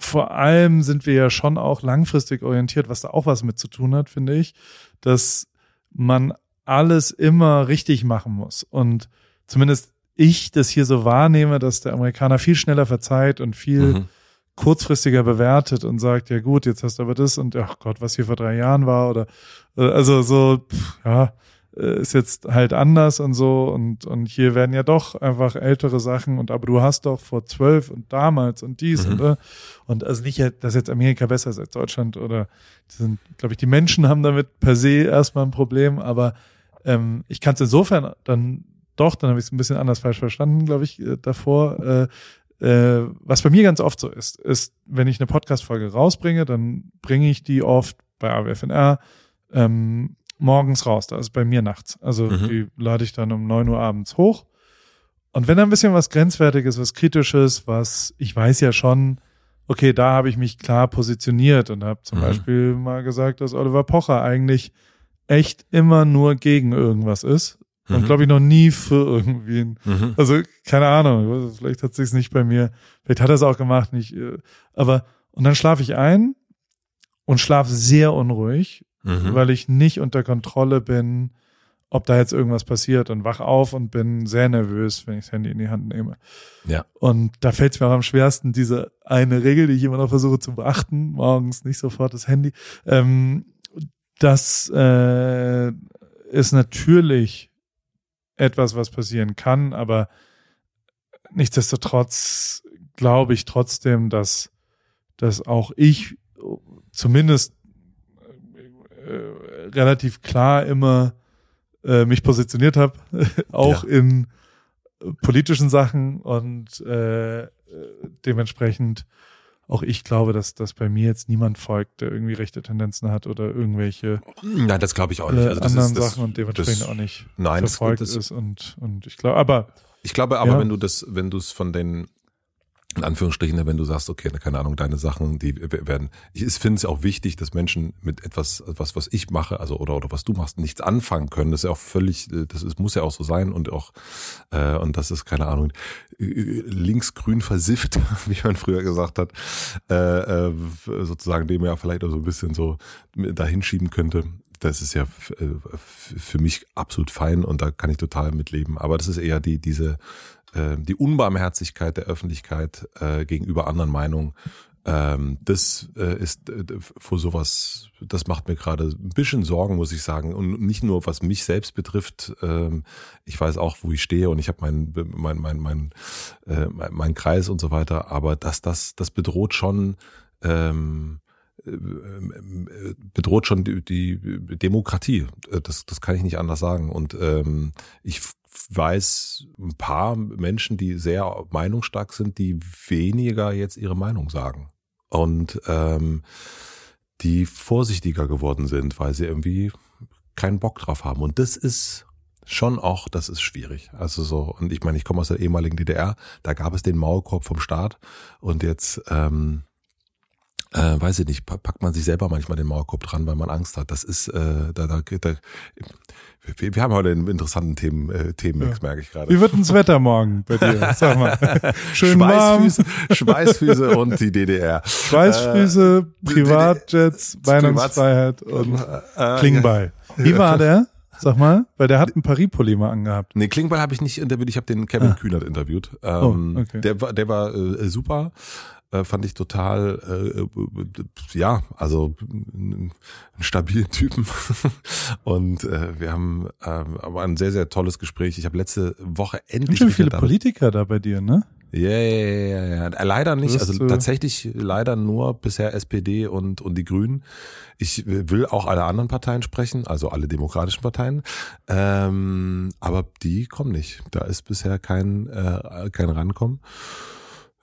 vor allem sind wir ja schon auch langfristig orientiert, was da auch was mit zu tun hat, finde ich, dass man alles immer richtig machen muss. Und zumindest ich das hier so wahrnehme, dass der Amerikaner viel schneller verzeiht und viel Mhm. kurzfristiger bewertet und sagt, ja gut, jetzt hast du aber das und ach Gott, was hier vor drei Jahren war oder äh, also so, pff, ja, äh, ist jetzt halt anders und so und und hier werden ja doch einfach ältere Sachen und aber du hast doch vor zwölf und damals und dies Mhm. und äh, und also nicht, dass jetzt Amerika besser ist als Deutschland oder die sind, glaube ich, die Menschen haben damit per se erstmal ein Problem, aber ähm, ich kann es insofern dann doch, dann habe ich es ein bisschen anders falsch verstanden, glaube ich, äh, davor. Äh, äh, was bei mir ganz oft so ist, ist, wenn ich eine Podcast-Folge rausbringe, dann bringe ich die oft bei AWFNR ähm, morgens raus. Da ist bei mir nachts. Also Mhm. die lade ich dann um neun Uhr abends hoch. Und wenn da ein bisschen was Grenzwertiges, was Kritisches, was ich weiß ja schon, okay, da habe ich mich klar positioniert und habe zum Mhm. Beispiel mal gesagt, dass Oliver Pocher eigentlich echt immer nur gegen irgendwas ist. Und Mhm. glaube ich noch nie für irgendwie Mhm. also, keine Ahnung, vielleicht hat sich's nicht bei mir, vielleicht hat er es auch gemacht, nicht, äh, aber, und dann schlafe ich ein und schlafe sehr unruhig, Mhm. weil ich nicht unter Kontrolle bin, ob da jetzt irgendwas passiert und wach auf und bin sehr nervös, wenn ich das Handy in die Hand nehme. Ja. Und da fällt es mir auch am schwersten, diese eine Regel, die ich immer noch versuche zu beachten, morgens nicht sofort das Handy, ähm, das äh, ist natürlich etwas, was passieren kann, aber nichtsdestotrotz glaube ich trotzdem, dass, dass auch ich zumindest relativ klar immer äh, mich positioniert habe, auch ja. in politischen Sachen und äh, dementsprechend auch ich glaube, dass, dass bei mir jetzt niemand folgt, der irgendwie rechte Tendenzen hat oder irgendwelche Nein, das glaube ich auch nicht. Also anderen ist, das, Sachen und dementsprechend das, auch nicht nein, verfolgt das, ist und, und ich glaube, aber ich glaube aber, ja. wenn du das, wenn du es von den in Anführungsstrichen, wenn du sagst, okay, keine Ahnung, deine Sachen, die werden, ich finde es auch wichtig, dass Menschen mit etwas, was, was ich mache, also oder, oder was du machst, nichts anfangen können. Das ist ja auch völlig, das ist, muss ja auch so sein und auch, äh, und das ist, keine Ahnung, linksgrün versifft, wie man früher gesagt hat, äh, äh, sozusagen dem ja vielleicht auch so ein bisschen so dahinschieben könnte. Das ist ja für mich absolut fein und da kann ich total mitleben. Aber das ist eher die, diese, äh, die Unbarmherzigkeit der Öffentlichkeit äh, gegenüber anderen Meinungen, ähm, das äh, ist äh, vor sowas, das macht mir gerade ein bisschen Sorgen, muss ich sagen. Und nicht nur was mich selbst betrifft. Ähm, ich weiß auch, wo ich stehe und ich habe meinen mein, mein, mein, äh, mein Kreis und so weiter. Aber dass das, das bedroht schon ähm, äh, bedroht schon die, die Demokratie. Das, das kann ich nicht anders sagen. Und ähm, ich weiß ein paar Menschen, die sehr meinungsstark sind, die weniger jetzt ihre Meinung sagen. Und ähm, die vorsichtiger geworden sind, weil sie irgendwie keinen Bock drauf haben. Und das ist schon auch, das ist schwierig. Also so, und ich meine, ich komme aus der ehemaligen DDR, da gab es den Maulkorb vom Staat und jetzt ähm, äh, weiß ich nicht, packt man sich selber manchmal den Mauerkorb dran, weil man Angst hat. Das ist, äh, da, da, da wir, wir haben heute einen interessanten Themen, äh, Themenmix, ja. merke ich gerade. Wie wird denn das Wetter morgen bei dir? Sag mal. Schön Schweißfüße, Schweißfüße und die DDR. Schweißfüße, äh, Privatjets, Meinungsfreiheit und äh, Klingbeil. Wie war der? Sag mal, weil der hat ein Paris-Pulli mal angehabt. Nee, Klingbeil habe ich nicht interviewt, ich habe den Kevin ah. Kühnert interviewt. Oh, ähm, oh, okay. Der war, der war äh, super äh, fand ich total, äh, ja, also einen stabilen Typen. Und äh, wir haben äh, aber ein sehr, sehr tolles Gespräch. Ich habe letzte Woche endlich. Schon viele Politiker da bei dir, ne? Ja, ja, ja, ja. Leider nicht. Also tatsächlich leider nur bisher SPD und, und die Grünen. Ich will auch alle anderen Parteien sprechen, also alle demokratischen Parteien. Ähm, aber die kommen nicht. Da ist bisher kein, äh, kein Rankommen.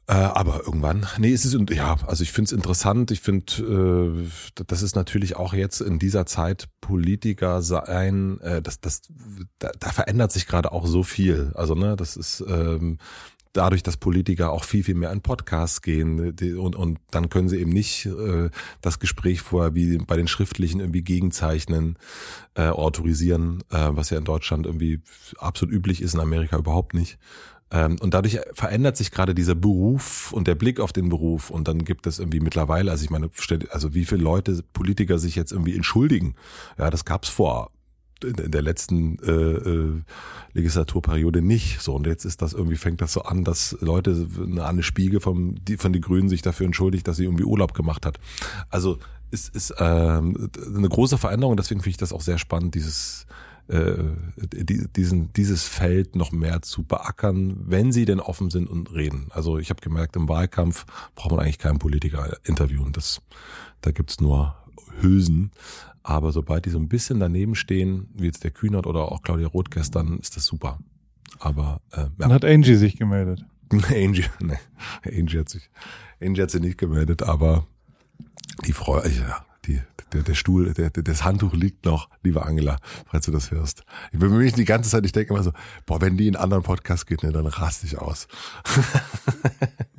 Äh, aber irgendwann, nee, es ist, ja, also ich finde es interessant. Ich finde, äh, das ist natürlich auch jetzt in dieser Zeit Politiker sein, äh, das, das, da, da verändert sich gerade auch so viel. Also, ne, das ist, ähm, dadurch, dass Politiker auch viel, viel mehr in Podcasts gehen und, und dann können sie eben nicht äh, das Gespräch vorher wie bei den Schriftlichen irgendwie gegenzeichnen, äh, autorisieren, äh, was ja in Deutschland irgendwie absolut üblich ist, in Amerika überhaupt nicht. Ähm, und dadurch verändert sich gerade dieser Beruf und der Blick auf den Beruf. Und dann gibt es irgendwie mittlerweile, also ich meine, also wie viele Leute, Politiker sich jetzt irgendwie entschuldigen. Ja, das gab's vor in der letzten äh, äh, Legislaturperiode nicht. So und jetzt ist das irgendwie fängt das so an, dass Leute eine Anne Spiegel vom die von die Grünen sich dafür entschuldigt, dass sie irgendwie Urlaub gemacht hat. Also es ist ähm, eine große Veränderung. Deswegen finde ich das auch sehr spannend, dieses äh, diesen, dieses Feld noch mehr zu beackern, wenn sie denn offen sind und reden. Also ich habe gemerkt, im Wahlkampf braucht man eigentlich keinen Politiker interviewen. Das, da gibt's nur Hülsen. Aber sobald die so ein bisschen daneben stehen, wie jetzt der Kühnert oder auch Claudia Roth gestern, ist das super. Aber äh, ja. Dann hat Angie sich gemeldet. Angie, ne, Angie hat sich, Angie hat sich nicht gemeldet, aber die Frau, ja, die, der, der Stuhl, der, das Handtuch liegt noch, liebe Angela, falls du das hörst. Ich bin mich die ganze Zeit, ich denke immer so, boah, wenn die in einen anderen Podcast geht, ne, dann raste ich aus.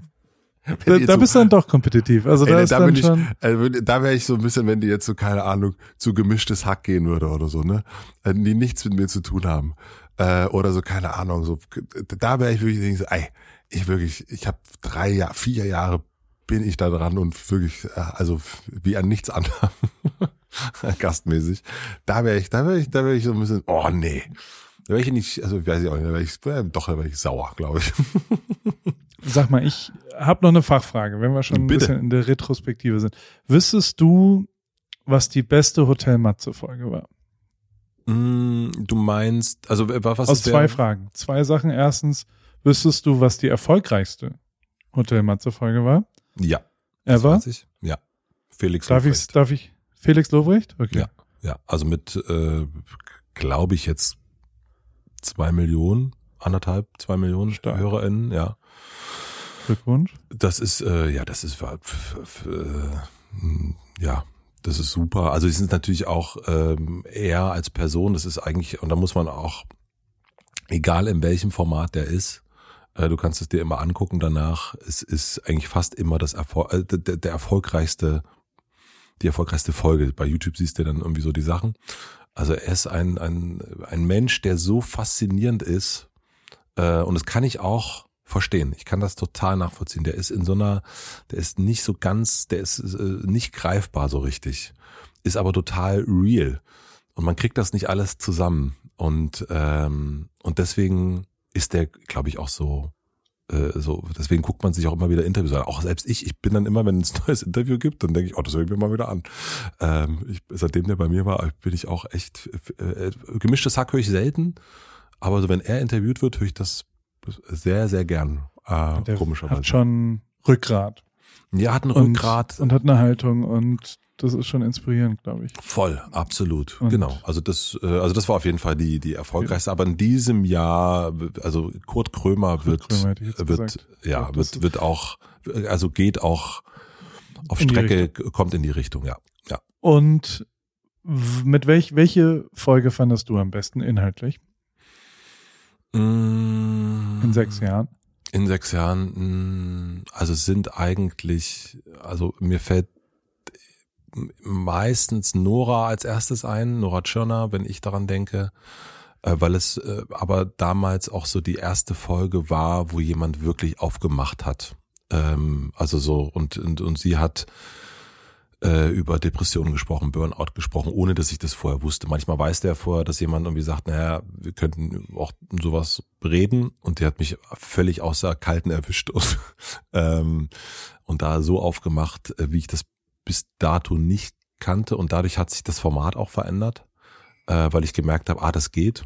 da, da bist du dann doch kompetitiv. Also da, ey, ist da dann schon ich, äh, da wäre ich so ein bisschen, wenn die jetzt so, keine Ahnung, zu gemischtes Hack gehen würde oder so, ne? Äh, die nichts mit mir zu tun haben. Äh, oder so, keine Ahnung, so, da wäre ich wirklich so, ey, ich wirklich, ich habe drei Jahre, vier Jahre bin ich da dran und wirklich, äh, also wie an nichts anderem gastmäßig. Da wäre ich, da wäre ich, da wäre ich so ein bisschen, oh nee. Da wäre ich nicht, also weiß ich auch nicht, da wäre ich, doch, da wäre ich sauer, glaube ich. Sag mal, ich habe noch eine Fachfrage, wenn wir schon ein Bitte. bisschen in der Retrospektive sind. Wüsstest du, was die beste Hotel Matze Folge war? Mm, du meinst, also äh, was Aus zwei Fragen. Zwei Sachen. Erstens, wüsstest du, was die erfolgreichste Hotel Matze Folge war? Ja. weiß ich. Ja. Felix Darf ich, Lobrecht. darf ich? Felix Lobrecht? Okay. Ja. Ja, also mit, äh, glaube ich jetzt zwei Millionen, anderthalb, zwei Millionen Stark. HörerInnen, ja. Glückwunsch. Das ist, äh, ja, das ist, äh, ja, das ist super. Also, die sind natürlich auch ähm, er als Person, das ist eigentlich, und da muss man auch, egal in welchem Format der ist, äh, du kannst es dir immer angucken danach, es ist eigentlich fast immer das Erfol äh, der, der erfolgreichste, die erfolgreichste Folge. Bei YouTube siehst du dann irgendwie so die Sachen. Also er ist ein, ein, ein Mensch, der so faszinierend ist, äh, und das kann ich auch verstehen. Ich kann das total nachvollziehen. Der ist in so einer, der ist nicht so ganz, der ist äh, nicht greifbar so richtig, ist aber total real. Und man kriegt das nicht alles zusammen. Und, ähm, und deswegen ist der, glaube ich, auch so, äh, so, deswegen guckt man sich auch immer wieder Interviews an. Auch selbst ich, ich bin dann immer, wenn es ein neues Interview gibt, dann denke ich, oh, das höre ich mir mal wieder an. Ähm, ich, seitdem der bei mir war, bin ich auch echt, äh, gemischtes Hack höre ich selten. Aber so, wenn er interviewt wird, höre ich das sehr, sehr gern. Äh, Der komischerweise. hat schon Rückgrat. ja, hat einen Und, Rückgrat. und hat eine Haltung und das ist schon inspirierend, glaube ich. Voll, absolut, Und- genau. Also das, äh, also das war auf jeden Fall die die erfolgreichste. Aber in diesem Jahr, also Kurt Krömer wird Krömer wird ja wird wird auch, also geht auch auf Strecke, kommt in die Richtung, ja, ja. Und mit welch, welche Folge fandest du am besten inhaltlich Mm, in sechs Jahren? In sechs Jahren, mh, also sind eigentlich, also mir fällt meistens Nora als erstes ein, Nora Tschirner, wenn ich daran denke, äh, weil es äh, aber damals auch so die erste Folge war, wo jemand wirklich aufgemacht hat. Ähm, also so, und, und, und sie hat äh, über Depressionen gesprochen, Burnout gesprochen, ohne dass ich das vorher wusste. Manchmal weiß der vorher, dass jemand irgendwie sagt, naja, wir könnten auch sowas reden und der hat mich völlig außer Kalten erwischt und, ähm, und da so aufgemacht, äh, wie ich das bis dato nicht kannte und dadurch hat sich das Format auch verändert, äh, weil ich gemerkt habe, ah, das geht.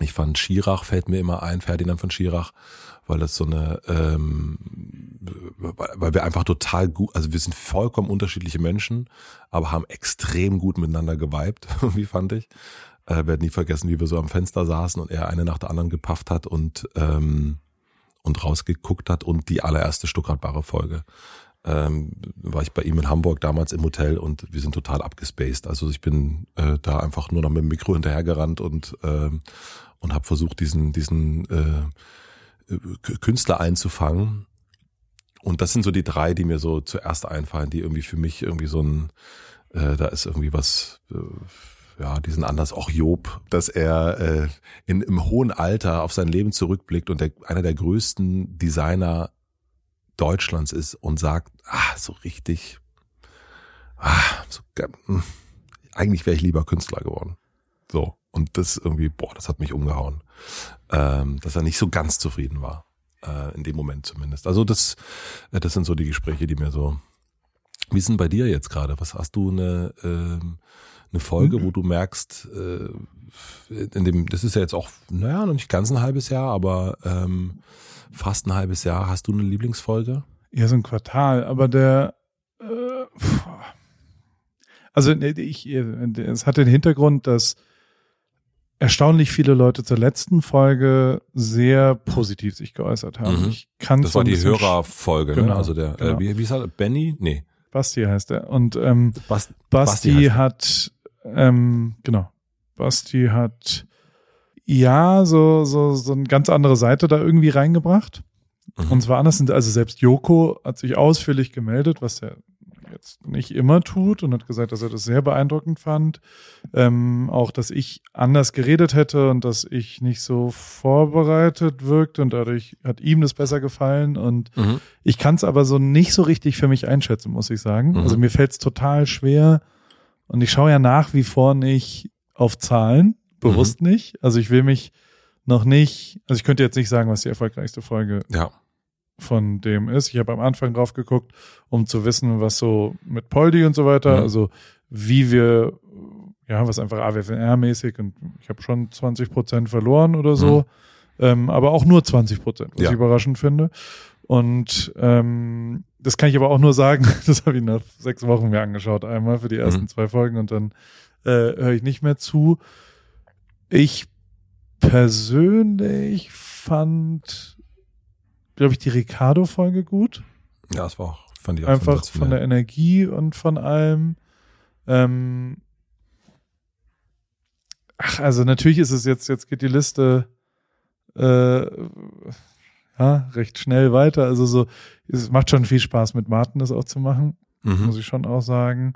Ich fand Schirach fällt mir immer ein, Ferdinand von Schirach, weil das so eine, ähm, weil wir einfach total gut, also wir sind vollkommen unterschiedliche Menschen, aber haben extrem gut miteinander geweibt, wie fand ich. Äh, werde nie vergessen, wie wir so am Fenster saßen und er eine nach der anderen gepafft hat und ähm, und rausgeguckt hat und die allererste Stuttgart-Bare Folge ähm, war ich bei ihm in Hamburg damals im Hotel und wir sind total abgespaced. Also ich bin äh, da einfach nur noch mit dem Mikro hinterhergerannt und ähm, und habe versucht diesen diesen äh, Künstler einzufangen. Und das sind so die drei, die mir so zuerst einfallen, die irgendwie für mich irgendwie so ein, äh, da ist irgendwie was, äh, ja, die sind anders. Auch Job, dass er äh, in, im hohen Alter auf sein Leben zurückblickt und der, einer der größten Designer Deutschlands ist und sagt, ah, so richtig, ah, so, hm, eigentlich wäre ich lieber Künstler geworden. So. Und das irgendwie, boah, das hat mich umgehauen. Ähm, dass er nicht so ganz zufrieden war. Äh, in dem Moment zumindest. Also das, äh, das sind so die Gespräche, die mir so. Wie denn bei dir jetzt gerade? Was hast du eine, ähm, eine Folge, wo du merkst, äh, in dem, das ist ja jetzt auch, naja, noch nicht ganz ein halbes Jahr, aber ähm, fast ein halbes Jahr. Hast du eine Lieblingsfolge? Ja, so ein Quartal, aber der, äh, also ich, es hat den Hintergrund, dass erstaunlich viele Leute zur letzten Folge sehr positiv sich geäußert haben. Mhm. Ich kann Das war die Hörerfolge, ne? Genau, Also der, genau. äh, wie, wie ist er? Benny? Nee. Basti heißt er. Und ähm, Bast, Basti, er. hat, ähm, genau, Basti hat ja so, so, so eine ganz andere Seite da irgendwie reingebracht. Mhm. Und zwar anders sind, also selbst Joko hat sich ausführlich gemeldet, was er jetzt nicht immer tut und hat gesagt, dass er das sehr beeindruckend fand. Ähm, auch, dass ich anders geredet hätte und dass ich nicht so vorbereitet wirkte und dadurch hat ihm das besser gefallen und Mhm. ich kann es aber so nicht so richtig für mich einschätzen, muss ich sagen. Mhm. Also mir fällt es total schwer und ich schaue ja nach wie vor nicht auf Zahlen, bewusst Mhm. nicht. Also ich will mich noch nicht, also ich könnte jetzt nicht sagen, was die erfolgreichste Folge Ja. Von dem ist. Ich habe am Anfang drauf geguckt, um zu wissen, was so mit Poldi und so weiter, Mhm. also wie wir ja, was einfach AWFNR-mäßig und ich habe schon 20 Prozent verloren oder so, mhm. ähm, aber auch nur 20 Prozent, was ja. ich überraschend finde. Und ähm, das kann ich aber auch nur sagen, das habe ich nach sechs Wochen mir angeschaut, einmal für die ersten mhm. zwei Folgen und dann äh, höre ich nicht mehr zu. Ich persönlich fand, glaube ich, die Ricardo-Folge gut. Ja, es war auch, fand ich auch Einfach von der Energie und von allem. Ähm, ach, also natürlich ist es jetzt, jetzt geht die Liste äh, ja, recht schnell weiter. Also so, es macht schon viel Spaß mit Martin das auch zu machen, mhm. muss ich schon auch sagen.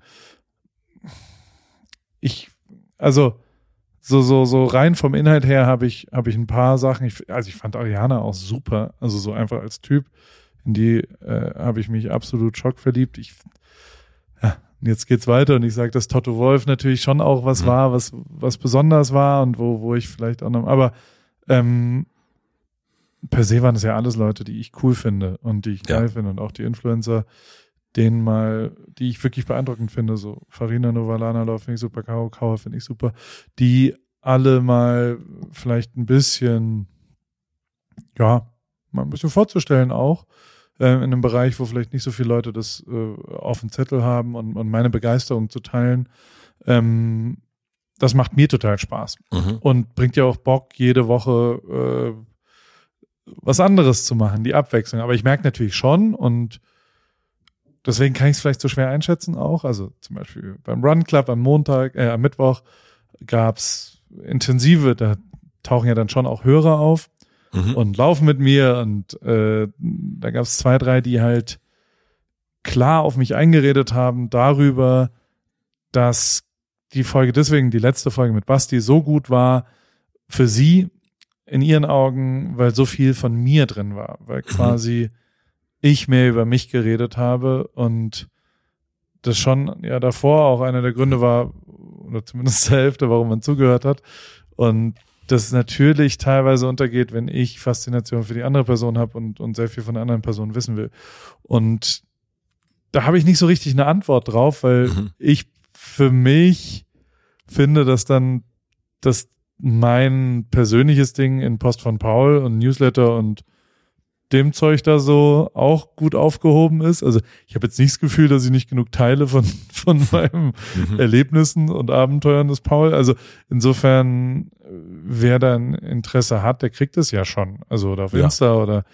Ich, also so so so rein vom Inhalt her habe ich habe ich ein paar Sachen. Ich, also ich fand Ariana auch super, also so einfach als Typ. In die äh, habe ich mich absolut schockverliebt. Ich ja, jetzt geht's weiter und ich sage, dass Toto Wolf natürlich schon auch was mhm. war, was was besonders war und wo wo ich vielleicht auch noch, aber ähm, per se waren es ja alles Leute, die ich cool finde und die ich geil finde und auch die Influencer, denen mal, die ich wirklich beeindruckend finde, so Farina Novalana finde ich super, Kao Kauer finde ich super, die alle mal vielleicht ein bisschen, ja, mal ein bisschen vorzustellen auch, äh, in einem Bereich, wo vielleicht nicht so viele Leute das äh, auf dem Zettel haben und, und meine Begeisterung zu teilen. Ähm, das macht mir total Spaß mhm. und bringt ja auch Bock, jede Woche äh, was anderes zu machen, die Abwechslung. Aber ich merke natürlich schon und deswegen kann ich es vielleicht so schwer einschätzen auch. Also zum Beispiel beim Run Club am Montag, äh, am Mittwoch gab's intensive, da tauchen ja dann schon auch Hörer auf mhm. und laufen mit mir und äh, da gab's zwei, drei, die halt klar auf mich eingeredet haben darüber, dass die Folge deswegen, die letzte Folge mit Basti so gut war für sie, in ihren Augen, weil so viel von mir drin war, weil mhm. Ich mehr über mich geredet habe und das schon ja davor auch einer der Gründe war, oder zumindest der Hälfte, warum man zugehört hat. Und das natürlich teilweise untergeht, wenn ich Faszination für die andere Person habe und, und sehr viel von der anderen Person wissen will. Und da habe ich nicht so richtig eine Antwort drauf, weil mhm. ich für mich finde, dass dann das mein persönliches Ding in Post von Paul und Newsletter und dem Zeug da so auch gut aufgehoben ist. Also ich habe jetzt nicht das Gefühl, dass ich nicht genug teile von, von meinen mhm. Erlebnissen und Abenteuern des Paul. Also insofern, wer da ein Interesse hat, der kriegt es ja schon. Also oder auf ja. Insta oder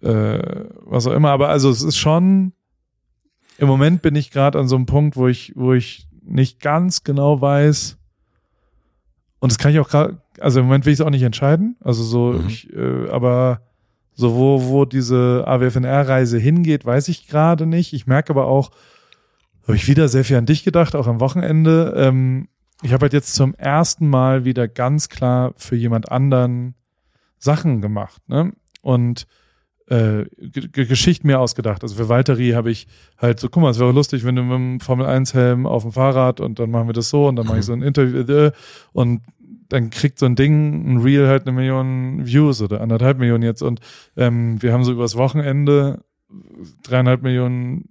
äh, was auch immer. Aber also es ist schon, im Moment bin ich gerade an so einem Punkt, wo ich, wo ich nicht ganz genau weiß, und das kann ich auch gerade, also im Moment will ich es auch nicht entscheiden. Also so, mhm. ich, äh, aber so wo, wo diese AWFNR-Reise hingeht, weiß ich gerade nicht. Ich merke aber auch, habe ich wieder sehr viel an dich gedacht, auch am Wochenende. Ähm, ich habe halt jetzt zum ersten Mal wieder ganz klar für jemand anderen Sachen gemacht. Ne? Und äh, Geschichten mir ausgedacht. Also für Valtteri habe ich halt so, guck mal, es wäre lustig, wenn du mit dem Formel 1 Helm auf dem Fahrrad und dann machen wir das so und dann mache ich so ein Interview äh, und dann kriegt so ein Ding, ein Reel halt eine Million Views oder anderthalb Millionen jetzt und ähm, wir haben so übers Wochenende dreieinhalb Millionen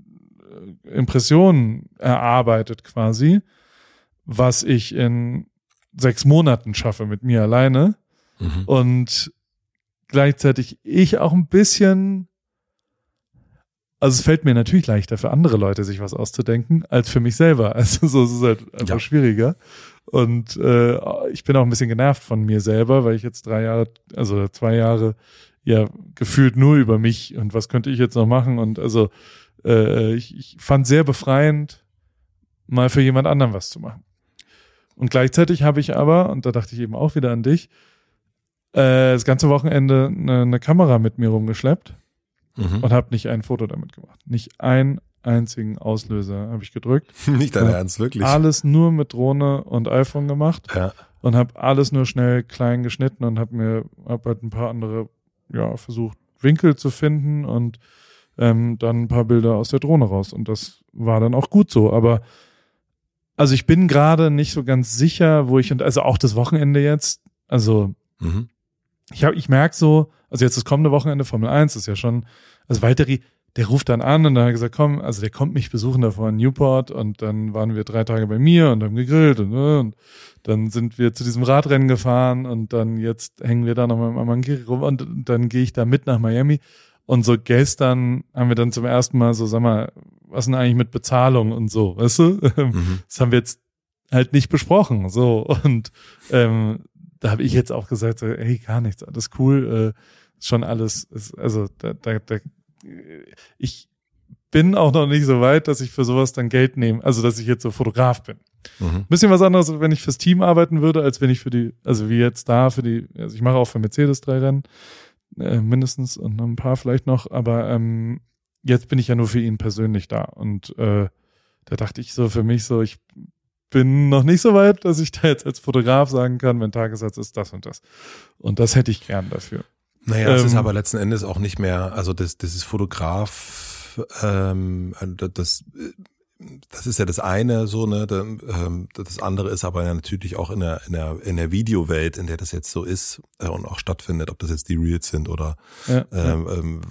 äh, Impressionen erarbeitet quasi, was ich in sechs Monaten schaffe mit mir alleine. Mhm. Und gleichzeitig ich auch ein bisschen, also es fällt mir natürlich leichter für andere Leute, sich was auszudenken, als für mich selber. Also so ist es halt einfach ja. schwieriger. Und äh, ich bin auch ein bisschen genervt von mir selber, weil ich jetzt drei Jahre, also zwei Jahre ja gefühlt nur über mich und was könnte ich jetzt noch machen. Und also äh, ich, ich fand sehr befreiend, mal für jemand anderen was zu machen. Und gleichzeitig habe ich aber, und da dachte ich eben auch wieder an dich, äh, das ganze Wochenende eine, eine Kamera mit mir rumgeschleppt mhm. und habe nicht ein Foto damit gemacht. Nicht ein einzigen Auslöser habe ich gedrückt. nicht dein Ernst, wirklich? Alles nur mit Drohne und iPhone gemacht. Ja. Und habe alles nur schnell klein geschnitten und habe mir hab halt ein paar andere, ja, versucht, Winkel zu finden und ähm, dann ein paar Bilder aus der Drohne raus. Und das war dann auch gut so. Aber also ich bin gerade nicht so ganz sicher, wo ich und also auch das Wochenende jetzt, also mhm ich, hab, ich merke so, also jetzt das kommende Wochenende Formel 1 ist ja schon, also Valtteri, der ruft dann an und dann hat er gesagt, komm, also der kommt mich besuchen davor in Newport und dann waren wir drei Tage bei mir und haben gegrillt und, ne, und dann sind wir zu diesem Radrennen gefahren und dann jetzt hängen wir da noch mit meinem Mann rum und dann gehe ich da mit nach Miami und so gestern haben wir dann zum ersten Mal so, sag mal, was denn eigentlich mit Bezahlung und so, weißt du? Mhm. Das haben wir jetzt halt nicht besprochen, so und ähm, da habe ich jetzt auch gesagt, so, hey, gar nichts, alles cool, äh, schon alles, ist, also da, da, da ich bin auch noch nicht so weit, dass ich für sowas dann Geld nehme, also dass ich jetzt so Fotograf bin. Mhm. Bisschen was anderes, wenn ich fürs Team arbeiten würde, als wenn ich für die, also wie jetzt da für die, also ich mache auch für Mercedes drei Rennen, äh, mindestens und noch ein paar vielleicht noch, aber ähm, jetzt bin ich ja nur für ihn persönlich da und äh, da dachte ich so für mich so, ich bin noch nicht so weit, dass ich da jetzt als Fotograf sagen kann, mein Tagessatz ist das und das. Und das hätte ich gern dafür. Naja, es ähm, ist aber letzten Endes auch nicht mehr, also das, das ist Fotograf, ähm, das, das ist ja das eine so, ne? Ähm, das andere ist aber natürlich auch in der, in der, in der Videowelt, in der das jetzt so ist äh, und auch stattfindet, ob das jetzt die Reels sind oder ja, ähm, ja. Ähm,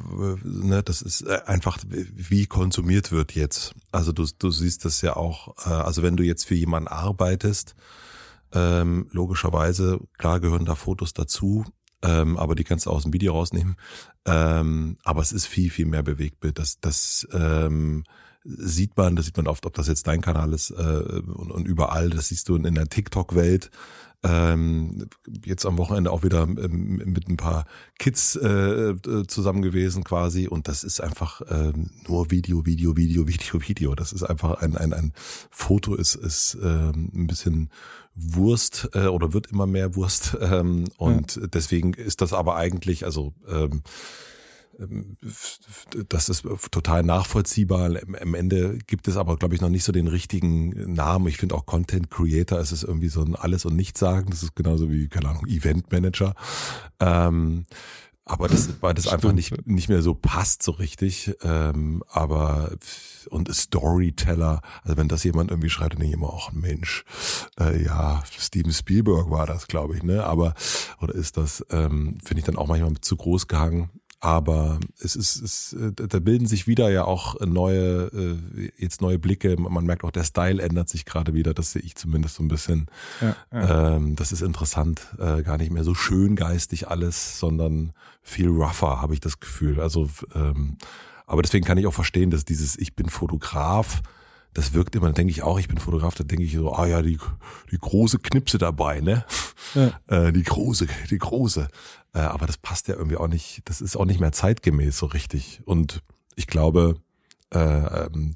ne, das ist äh, einfach, wie konsumiert wird jetzt. Also du, du siehst das ja auch, äh, also wenn du jetzt für jemanden arbeitest, ähm, logischerweise, klar gehören da Fotos dazu, ähm, aber die kannst du aus dem Video rausnehmen. Ähm, aber es ist viel, viel mehr Bewegtbild. Das, das ähm, sieht man, das sieht man oft, ob das jetzt dein Kanal ist äh, und, und überall, das siehst du in, der TikTok-Welt. Ähm, jetzt am Wochenende auch wieder ähm, mit ein paar Kids äh, zusammen gewesen quasi und das ist einfach äh, nur Video, Video, Video, Video, Video. Das ist einfach ein ein, ein Foto ist ist äh, ein bisschen Wurst äh, oder wird immer mehr Wurst ähm, und ja. deswegen ist das aber eigentlich also ähm, ähm das ist total nachvollziehbar. Am Ende gibt es aber, glaube ich, noch nicht so den richtigen Namen. Ich finde auch Content Creator ist es irgendwie so ein Alles- und Nichts sagen. Das ist genauso wie, keine Ahnung, Event Manager. Ähm, aber das, weil das Stimmt. einfach nicht, nicht mehr so passt so richtig. Ähm, aber und Storyteller, also wenn das jemand irgendwie schreibt, dann denke ich immer auch Mensch, äh, ja, Steven Spielberg war das, glaube ich, ne? Aber oder ist das, ähm, finde ich dann auch manchmal zu groß gehangen. Aber es ist, es, äh, da bilden sich wieder ja auch neue, äh, jetzt neue Blicke. Man merkt auch, der Style ändert sich gerade wieder. Das sehe ich zumindest so ein bisschen. Ja, ja. Ähm, das ist interessant. Äh, gar nicht mehr so schön geistig alles, sondern viel rougher, habe ich das Gefühl. Also, ähm, aber deswegen kann ich auch verstehen, dass dieses Ich bin Fotograf, das wirkt immer, denke ich auch, ich bin Fotograf, da denke ich so, ah ja, die, die große Knipse dabei, ne? Ja. Äh, die große, die große. Äh, aber das passt ja irgendwie auch nicht, das ist auch nicht mehr zeitgemäß so richtig. Und ich glaube, äh, ähm,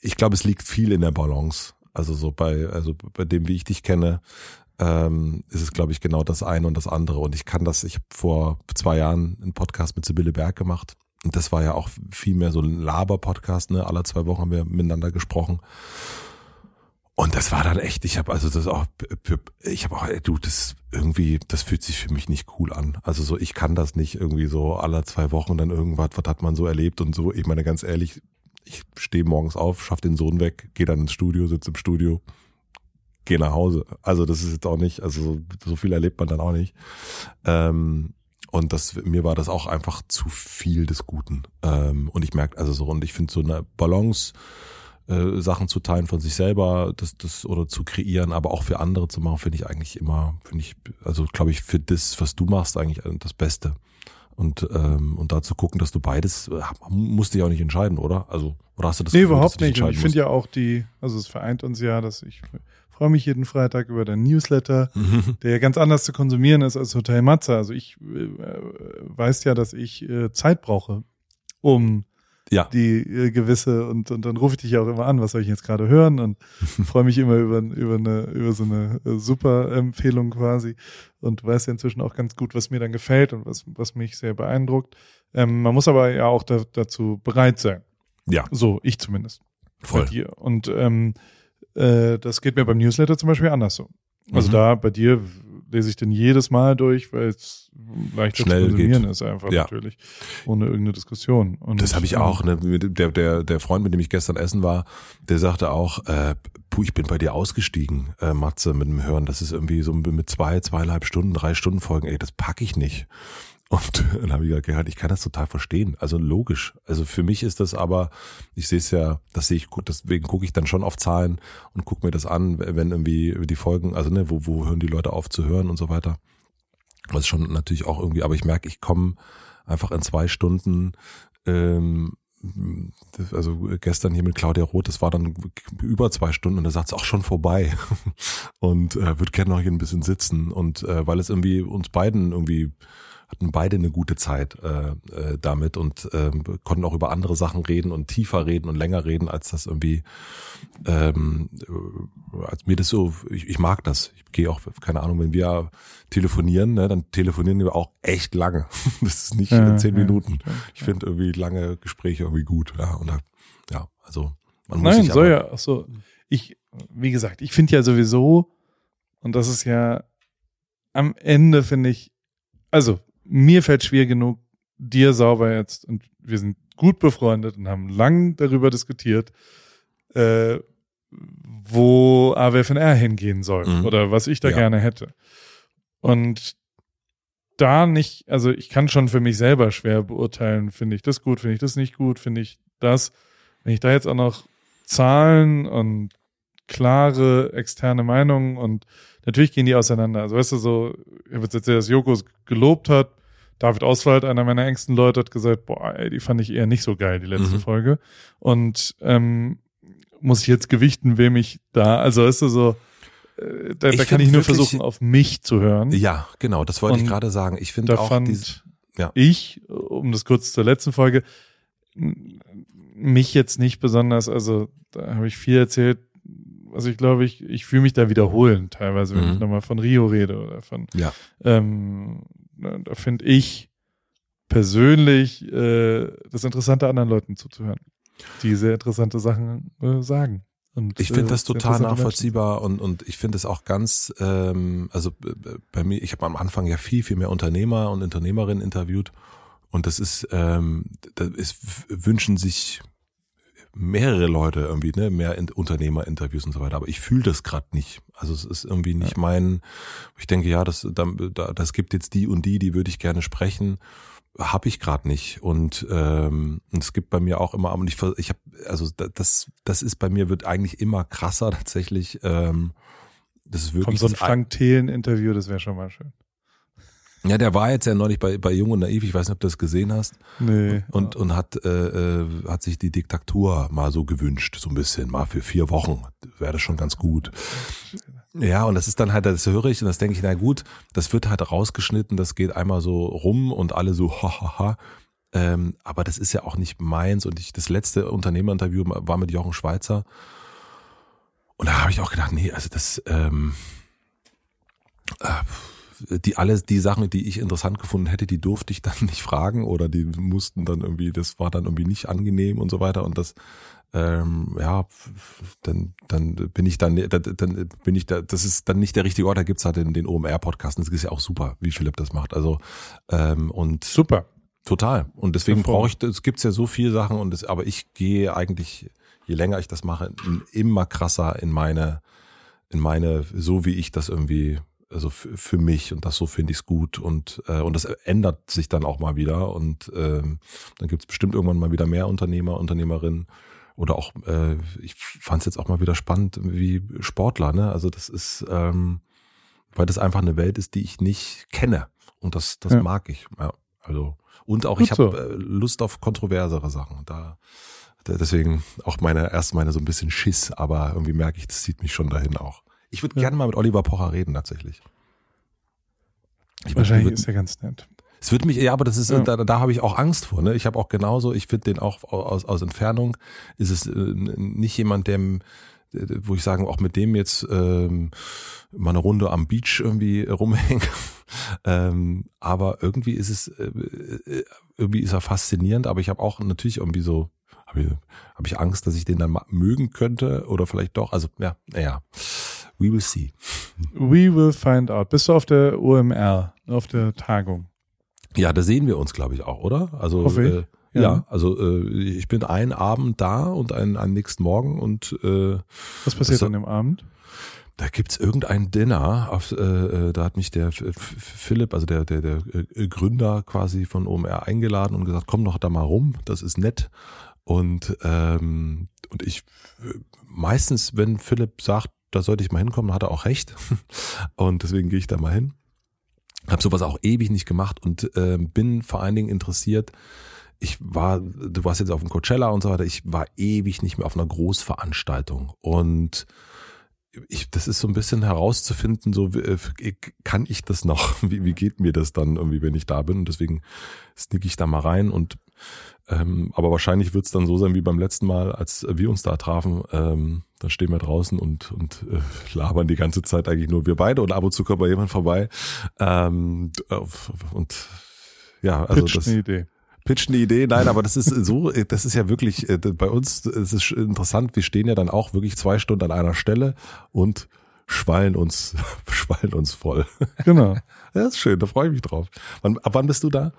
ich glaube, es liegt viel in der Balance. Also so bei, also bei dem, wie ich dich kenne, ähm, ist es, glaube ich, genau das eine und das andere. Und ich kann das, ich habe vor zwei Jahren einen Podcast mit Sibylle Berg gemacht. Und das war ja auch viel mehr so ein Laber-Podcast, ne? Alle zwei Wochen haben wir miteinander gesprochen. Und das war dann echt, ich habe also das auch, ich habe auch, du, das irgendwie, das fühlt sich für mich nicht cool an. Also so, ich kann das nicht irgendwie so alle zwei Wochen dann irgendwas, was hat man so erlebt und so. Ich meine ganz ehrlich, ich stehe morgens auf, schaff den Sohn weg, gehe dann ins Studio, sitze im Studio, gehe nach Hause. Also das ist jetzt auch nicht, also so viel erlebt man dann auch nicht. Ähm, und das, mir war das auch einfach zu viel des Guten. Ähm, und ich merke, also so, und ich finde so eine Balance, äh, Sachen zu teilen von sich selber, das, das oder zu kreieren, aber auch für andere zu machen, finde ich eigentlich immer, finde ich, also glaube ich, für das, was du machst, eigentlich das Beste. Und, ähm, und da zu gucken, dass du beides, äh, musst du ja auch nicht entscheiden, oder? Also, oder hast du das Nee, Gefühl, überhaupt nicht. Und ich finde ja auch die, also es vereint uns ja, dass ich freue mich jeden Freitag über deinen Newsletter, der ja ganz anders zu konsumieren ist als Hotel Matze. Also ich äh, weiß ja, dass ich äh, Zeit brauche, um ja. die äh, gewisse und, und dann rufe ich dich auch immer an, was soll ich jetzt gerade hören und freue mich immer über, über eine über so eine äh, super Empfehlung quasi und weiß ja inzwischen auch ganz gut, was mir dann gefällt und was was mich sehr beeindruckt. Ähm, man muss aber ja auch da, dazu bereit sein. Ja. So, ich zumindest. Voll. Bei dir. Und ähm, äh, das geht mir beim Newsletter zum Beispiel anders so. Also mhm. da bei dir lese ich den jedes Mal durch, weil es leicht Schnell zu konsumieren geht. ist einfach ja. natürlich. Ohne irgendeine Diskussion. Und das habe ich auch. Ne? Der, der, der Freund, mit dem ich gestern essen war, der sagte auch, äh, puh, ich bin bei dir ausgestiegen, äh, Matze, mit dem Hören. Das ist irgendwie so mit zwei, zweieinhalb Stunden, drei Stunden Folgen. Ey, das packe ich nicht. Und dann habe ich gesagt, ja, ich kann das total verstehen. Also logisch. Also für mich ist das aber, ich sehe es ja, das sehe ich, deswegen gucke ich dann schon auf Zahlen und gucke mir das an, wenn irgendwie die Folgen, also ne, wo, wo hören die Leute auf zu hören und so weiter. Das ist schon natürlich auch irgendwie, aber ich merke, ich komme einfach in zwei Stunden ähm, also gestern hier mit Claudia Roth, das war dann über zwei Stunden und da sagt es auch schon vorbei und äh, würde gerne noch hier ein bisschen sitzen und äh, weil es irgendwie uns beiden irgendwie hatten beide eine gute Zeit äh, äh, damit und äh, konnten auch über andere Sachen reden und tiefer reden und länger reden, als das irgendwie, ähm, äh, als mir das so, ich, ich mag das. Ich gehe auch, keine Ahnung, wenn wir telefonieren, ne, dann telefonieren wir auch echt lange. Das ist nicht ja, in zehn ja, Minuten. Ich finde irgendwie lange Gespräche irgendwie gut. Ja, und ja, also man muss Nein, sich soll ja, ach so. Ich, wie gesagt, ich finde ja sowieso, und das ist ja am Ende, finde ich, also mir fällt schwer genug, dir sauber jetzt, und wir sind gut befreundet und haben lang darüber diskutiert, äh, wo AWFNR hingehen soll mhm. oder was ich da ja. gerne hätte. Und da nicht, also ich kann schon für mich selber schwer beurteilen, finde ich das gut, finde ich das nicht gut, finde ich das. Wenn ich da jetzt auch noch Zahlen und klare externe Meinungen und natürlich gehen die auseinander. Also weißt du so, ich habe jetzt erzählt, dass Jokos gelobt hat, David Auswald, einer meiner engsten Leute, hat gesagt, boah, ey, die fand ich eher nicht so geil, die letzte mhm. Folge. Und ähm, muss ich jetzt gewichten, wem ich da, also ist so, äh, da, da kann ich nur versuchen, auf mich zu hören. Ja, genau, das wollte Und ich gerade sagen. Ich finde auch fand diese, ja. ich, um das kurz zur letzten Folge, mich jetzt nicht besonders, also da habe ich viel erzählt, also ich glaube, ich, ich fühle mich da wiederholen, teilweise, wenn mhm. ich nochmal von Rio rede oder von ja. ähm, da finde ich persönlich äh, das Interessante, anderen Leuten zuzuhören, die sehr interessante Sachen äh, sagen. Und, ich finde äh, das total nachvollziehbar und, und ich finde es auch ganz, ähm, also bei mir, ich habe am Anfang ja viel, viel mehr Unternehmer und Unternehmerinnen interviewt und das ist, ähm, das ist, wünschen sich mehrere Leute irgendwie, ne, mehr Unternehmerinterviews und so weiter. Aber ich fühle das gerade nicht. Also es ist irgendwie nicht ja. mein, ich denke, ja, das, da, das gibt jetzt die und die, die würde ich gerne sprechen. Habe ich gerade nicht. Und, ähm, es gibt bei mir auch immer, und ich, ich habe, also das, das ist bei mir, wird eigentlich immer krasser tatsächlich. Ähm, das ist wirklich. Von so ein Frank Thelen-Interview, das wäre schon mal schön. Ja, der war jetzt ja neulich bei, bei Jung und Naiv, ich weiß nicht, ob du das gesehen hast. Nee. Und, und hat, äh, äh, hat sich die Diktatur mal so gewünscht, so ein bisschen, mal für vier Wochen. Wäre das schon ganz gut. Ja, und das ist dann halt, das höre ich und das denke ich, na gut, das wird halt rausgeschnitten, das geht einmal so rum und alle so, hahaha. Ha, ha. Ähm, aber das ist ja auch nicht meins. Und ich, das letzte Unternehmerinterview war mit Jochen Schweizer. Und da habe ich auch gedacht, nee, also das, ähm, äh, die alles die Sachen, die ich interessant gefunden hätte, die durfte ich dann nicht fragen oder die mussten dann irgendwie, das war dann irgendwie nicht angenehm und so weiter und das ähm, ja, dann, dann bin ich dann, dann bin ich da, das ist dann nicht der richtige Ort, da gibt's halt den, den OMR-Podcast, das ist ja auch super, wie Philipp das macht. Also ähm, und super. Total. Und deswegen brauche ich, es gibt's ja so viele Sachen und das, aber ich gehe eigentlich, je länger ich das mache, immer krasser in meine, in meine, so wie ich das irgendwie also für mich und das so finde ich es gut und äh, und das ändert sich dann auch mal wieder und ähm, dann gibt es bestimmt irgendwann mal wieder mehr Unternehmer, Unternehmerinnen oder auch äh, ich fand es jetzt auch mal wieder spannend wie Sportler, ne? Also das ist ähm, weil das einfach eine Welt ist, die ich nicht kenne und das das ja. mag ich. Ja, also und auch gut ich habe so. äh, Lust auf kontroversere Sachen. Da deswegen auch meine erst meine so ein bisschen Schiss, aber irgendwie merke ich, das zieht mich schon dahin auch. Ich würde ja. gerne mal mit Oliver Pocher reden, tatsächlich. Ich Wahrscheinlich würd, ist er ganz nett. Es wird mich, ja, aber das ist, ja. da, da habe ich auch Angst vor. Ne? Ich habe auch genauso, ich finde den auch aus, aus Entfernung, ist es äh, nicht jemand, dem, wo ich sagen, auch mit dem jetzt ähm, mal eine Runde am Beach irgendwie rumhängen. ähm, aber irgendwie ist es, äh, äh, irgendwie ist er faszinierend, aber ich habe auch natürlich irgendwie so, habe ich, hab ich Angst, dass ich den dann mögen könnte oder vielleicht doch. Also ja, naja. We will see. We will find out. Bist du auf der OMR, auf der Tagung? Ja, da sehen wir uns, glaube ich, auch, oder? Also äh, ja. ja. also äh, ich bin einen Abend da und einen, einen nächsten Morgen und äh, was passiert an dem Abend? Da gibt's irgendein Dinner, auf, äh, äh da hat mich der Philipp, also der, der, der äh, Gründer quasi von OMR eingeladen und gesagt, komm doch da mal rum, das ist nett. Und, ähm, und ich meistens, wenn Philipp sagt, da sollte ich mal hinkommen, hat er auch recht. Und deswegen gehe ich da mal hin. Habe sowas auch ewig nicht gemacht und äh, bin vor allen Dingen interessiert. Ich war, du warst jetzt auf dem Coachella und so weiter. Ich war ewig nicht mehr auf einer Großveranstaltung und ich, das ist so ein bisschen herauszufinden, so äh, kann ich das noch? Wie, wie geht mir das dann irgendwie, wenn ich da bin? Und deswegen sneak ich da mal rein und ähm, aber wahrscheinlich wird es dann so sein wie beim letzten Mal, als wir uns da trafen. Ähm, dann stehen wir draußen und, und äh, labern die ganze Zeit eigentlich nur wir beide und ab und zu kommt mal jemand vorbei. Ähm, und ja, also Pitch das. Eine Idee. Pitch eine Idee, nein, aber das ist so, das ist ja wirklich, äh, bei uns es ist interessant, wir stehen ja dann auch wirklich zwei Stunden an einer Stelle und schwallen uns, schwallen uns voll. Genau. Das ist schön, da freue ich mich drauf. Wann, ab wann bist du da?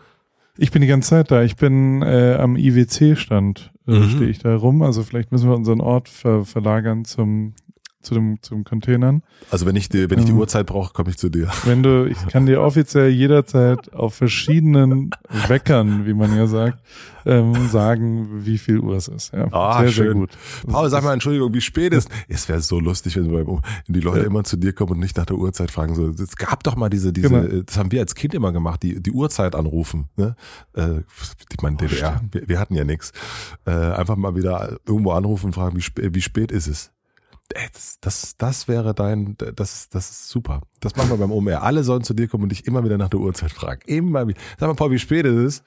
Ich bin die ganze Zeit da. Ich bin äh, am IWC-Stand, äh, mhm. stehe ich da rum. Also vielleicht müssen wir unseren Ort ver verlagern zum zu dem zum Containern. Also wenn ich die, wenn ich die ähm, Uhrzeit brauche, komme ich zu dir. Wenn du, ich kann dir offiziell jederzeit auf verschiedenen Weckern, wie man ja sagt, ähm, sagen, wie viel Uhr es ist. Ja, ah, sehr, schön. sehr gut. Paul, sag mal, Entschuldigung, wie spät ist? Es wäre so lustig, wenn, wenn die Leute ja. immer zu dir kommen und nicht nach der Uhrzeit fragen. So, es gab doch mal diese, diese, genau. das haben wir als Kind immer gemacht, die, die Uhrzeit anrufen. Ne? Äh, ich meine, DDR, oh, wir, wir, hatten ja nichts. Äh, einfach mal wieder irgendwo anrufen und fragen, wie, wie spät ist es? Das, das, das wäre dein, das, das ist super. Das machen wir beim OMR. Alle sollen zu dir kommen und dich immer wieder nach der Uhrzeit fragen. Immer wieder. Sag mal, Paul, wie spät ist es?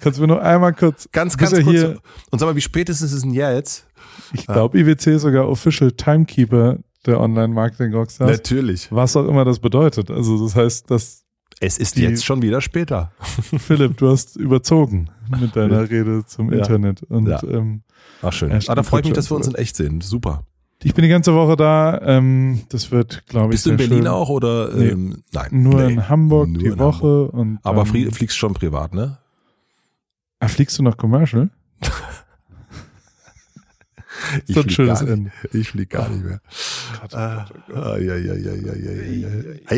Kannst du mir noch einmal kurz, ganz, ganz kurz. Hier und sag mal, wie spät ist es denn jetzt? Ich glaube, IWC ist sogar Official Timekeeper der Online-Marketing-Rockstars. Natürlich. Was auch immer das bedeutet. Also, das heißt, dass es ist jetzt schon wieder später. Philipp, du hast überzogen mit deiner Rede zum ja. Internet. Und, ja. ähm, Ach schön. Ah, da freut mich, dass wir uns in echt sehen. Super. Ich bin die ganze Woche da. Ähm, das wird, glaube ich, Bist du in Berlin schön. auch oder? Nee, ähm, nein. Nur nee. in Hamburg nur die in Woche. Hamburg. Und, Aber ähm, fliegst schon privat, ne? Ah, fliegst du noch Commercial? ich so ein schönes Ende. Ich fliege gar nicht mehr.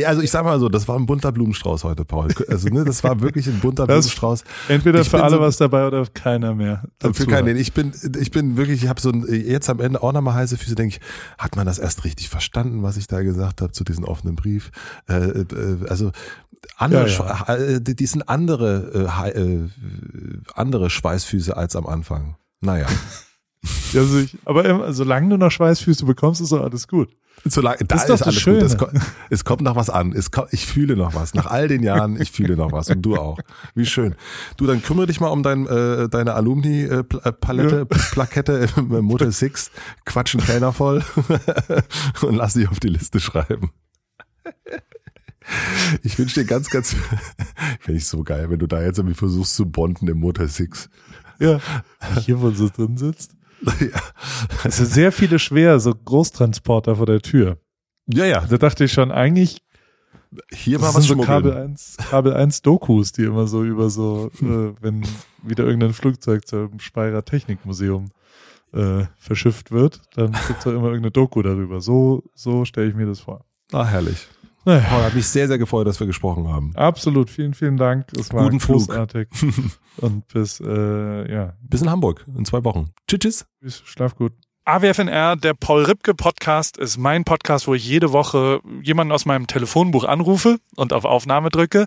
Also ich sag mal so, das war ein bunter Blumenstrauß heute, Paul. Also ne, das war wirklich ein bunter Blumenstrauß. Entweder ich für alle so, was dabei oder keiner mehr. Für keinen. Ich bin, ich bin wirklich, ich habe so ein, jetzt am Ende auch nochmal heiße Füße, denke ich, hat man das erst richtig verstanden, was ich da gesagt habe zu diesem offenen Brief? Äh, äh, also andere, ja, ja. Äh, die sind andere, äh, äh, andere Schweißfüße als am Anfang. Naja. Also ich, aber solange du noch Schweißfüße bekommst, ist doch alles gut. Solange, da ist, ist alles Schöne. gut. Es, kommt, es kommt noch was an. Kommt, ich fühle noch was. Nach all den Jahren, ich fühle noch was. Und du auch. Wie schön. Du, dann kümmere dich mal um dein, äh, deine Alumni-Palette, ja. Plakette im Motor Six. Quatschen keiner voll. und lass dich auf die Liste schreiben. Ich wünsche dir ganz, ganz, finde ich so geil, wenn du da jetzt irgendwie versuchst zu bonden im Motor Six. Ja, hier, wo du drin sitzt. Es sind sehr viele schwer, so Großtransporter vor der Tür. Ja, ja. Da dachte ich schon, eigentlich hier mal was so Kabel 1, Kabel 1 Dokus, die immer so über so, äh, wenn wieder irgendein Flugzeug zum Speyerer Technikmuseum äh, verschifft wird, dann gibt's da immer irgendeine Doku darüber. So, so stelle ich mir das vor. Ah, herrlich. Naja. Oh, hat mich sehr, sehr gefreut, dass wir gesprochen haben. Absolut, vielen, vielen Dank. Es war Guten großartig. Und bis, äh, ja. Bis in Hamburg in zwei Wochen. Tschüss, tschüss. Bis, schlaf gut. AWFNR, der Paul Ripke Podcast, ist mein Podcast, wo ich jede Woche jemanden aus meinem Telefonbuch anrufe und auf Aufnahme drücke.